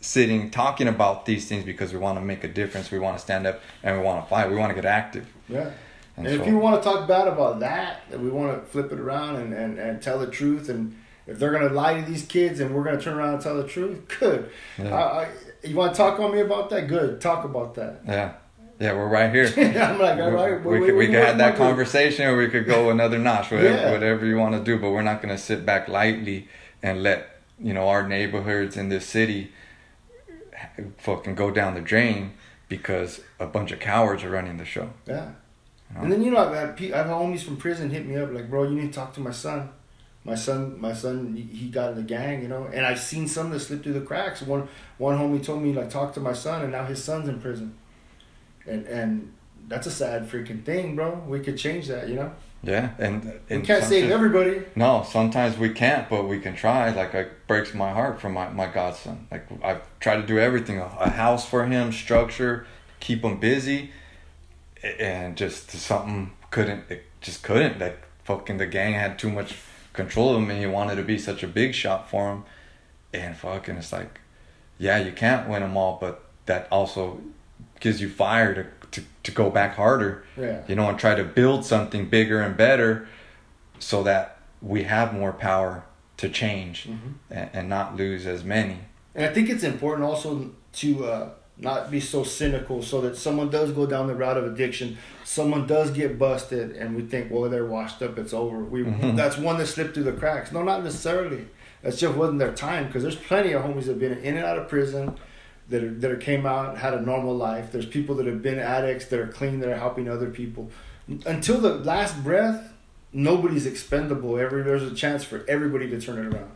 A: sitting talking about these things because we want to make a difference we want to stand up and we want to fight we want to get active
B: Yeah.
A: and,
B: And if you want to talk bad about that, that we want to flip it around and, and, and tell the truth, and if they're gonna lie to these kids and we're gonna turn around and tell the truth, good.
A: Yeah.
B: I, I, you want to talk on me about that? Good. Talk about that.
A: yeah yeah we're right here
B: I'm like, all right.
A: we, we
B: what-
A: could, we could have that conversation or we could go another notch whatever,
B: Yeah.
A: whatever you want to do but we're not going to sit back lightly and let you know our neighborhoods in this city fucking go down the drain because a bunch of cowards are running the show
B: Yeah.
A: know?
B: And then you know, I've had, I've had homies from prison hit me up like, bro, you need to talk to my son. My son, my son, he- he got in the gang, you know. And I've seen some that slip through the cracks. One one homie told me like, talk to my son, and now his son's in prison. And and that's a sad freaking thing, bro. We could change that, you know.
A: yeah and,
B: We
A: and
B: can't save everybody.
A: No, sometimes we can't, but we can try. Like it breaks my heart for my, my godson. Like I've tried to do everything, a, a house for him, structure, keep him busy, and just something couldn't. It just couldn't. Like fucking the gang had too much control of him, and he wanted to be such a big shot for him, and fucking it's like, yeah, you can't win them all, but that also gives you fire to to, to go back harder
B: Yeah.
A: you know, and try to build something bigger and better so that we have more power to change
B: Mhm.
A: and, and not lose as many.
B: And I think it's important also to uh, not be so cynical so that someone does go down the route of addiction, someone does get busted, and we think, well, they're washed up, it's over. We
A: Mhm.
B: That's one that slipped through the cracks. No, not necessarily. That just wasn't their time because there's plenty of homies that have been in and out of prison that, are, that are came out had a normal life. There's people that have been addicts that are clean, that are helping other people. Until the last breath, nobody's expendable. Every There's a chance for everybody to turn it around.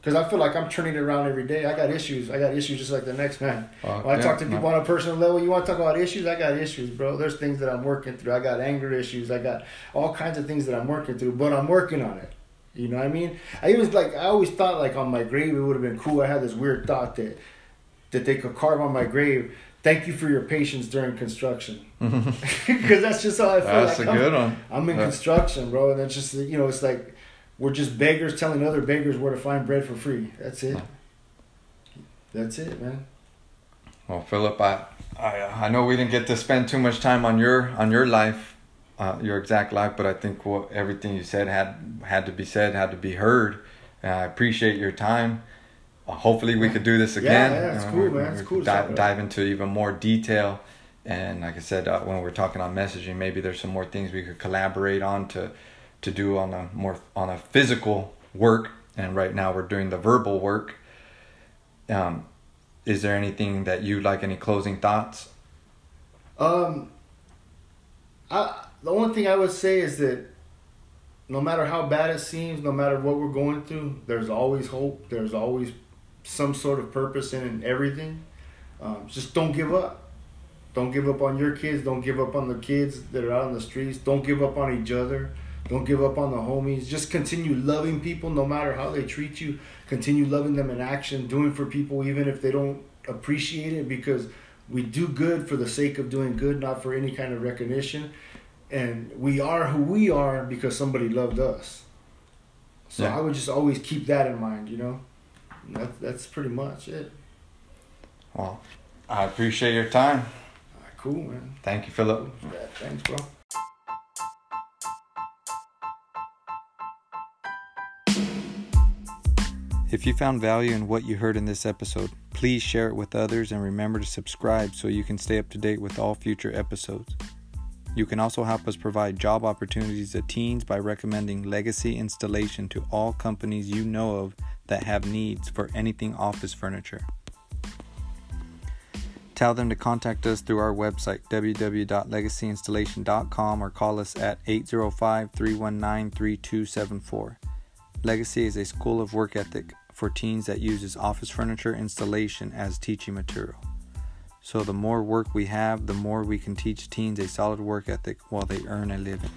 B: Because I feel like I'm turning it around every day. I got issues. I got issues just like the next man.
A: Uh,
B: When I
A: yeah,
B: talk to
A: no.
B: people on a personal level, you want to talk about issues? I got issues, bro. There's things that I'm working through. I got anger issues. I got all kinds of things that I'm working through, but I'm working on it. You know what I mean? I even like I always thought like on my grave it would have been cool. I had this weird thought that that they could carve on my grave. Thank you for your patience during construction, because that's just how I feel.
A: That's
B: like
A: a
B: I'm-
A: good one.
B: I'm in construction, bro, and it's just you know, it's like we're just beggars telling other beggars where to find bread for free. That's it. That's it, man.
A: Well, Philip, I, I I know we didn't get to spend too much time on your on your life, uh, your exact life, but I think what everything you said had had to be said, had to be heard. And I appreciate your time. Hopefully, we could do this again.
B: yeah, yeah
A: it's
B: cool, man. It's cool
A: could
B: to talk
A: Dive, dive into even more detail, and like I said, uh, when we're talking on messaging, maybe there's some more things we could collaborate on to to do on a more on a physical work. And right now, we're doing the verbal work. Um, is there anything that you like? Any closing thoughts?
B: Um, I the only thing I would say is that no matter how bad it seems, no matter what we're going through, there's always hope. There's always some sort of purpose in everything. Um, just don't give up. Don't give up on your kids. Don't give up on the kids that are out on the streets. Don't give up on each other. Don't give up on the homies. Just continue loving people no matter how they treat you. Continue loving them in action, doing for people even if they don't appreciate it because we do good for the sake of doing good, not for any kind of recognition. And we are who we are because somebody loved us. So
A: Yeah.
B: I would just always keep that in mind, you know? That, that's pretty much it.
A: Well, I appreciate your time.
B: All right, cool, man.
A: Thank you, Philip.
B: Yeah, thanks, bro.
C: If you found value in what you heard in this episode, please share it with others and remember to subscribe so you can stay up to date with all future episodes. You can also help us provide job opportunities to teens by recommending Legacy Installation to all companies you know of that have needs for anything office furniture. Tell them to contact us through our website www.legacyinstallation.com or call us at 805 319 3274. Legacy is a school of work ethic for teens that uses office furniture installation as teaching material. So, the more work we have, the more we can teach teens a solid work ethic while they earn a living.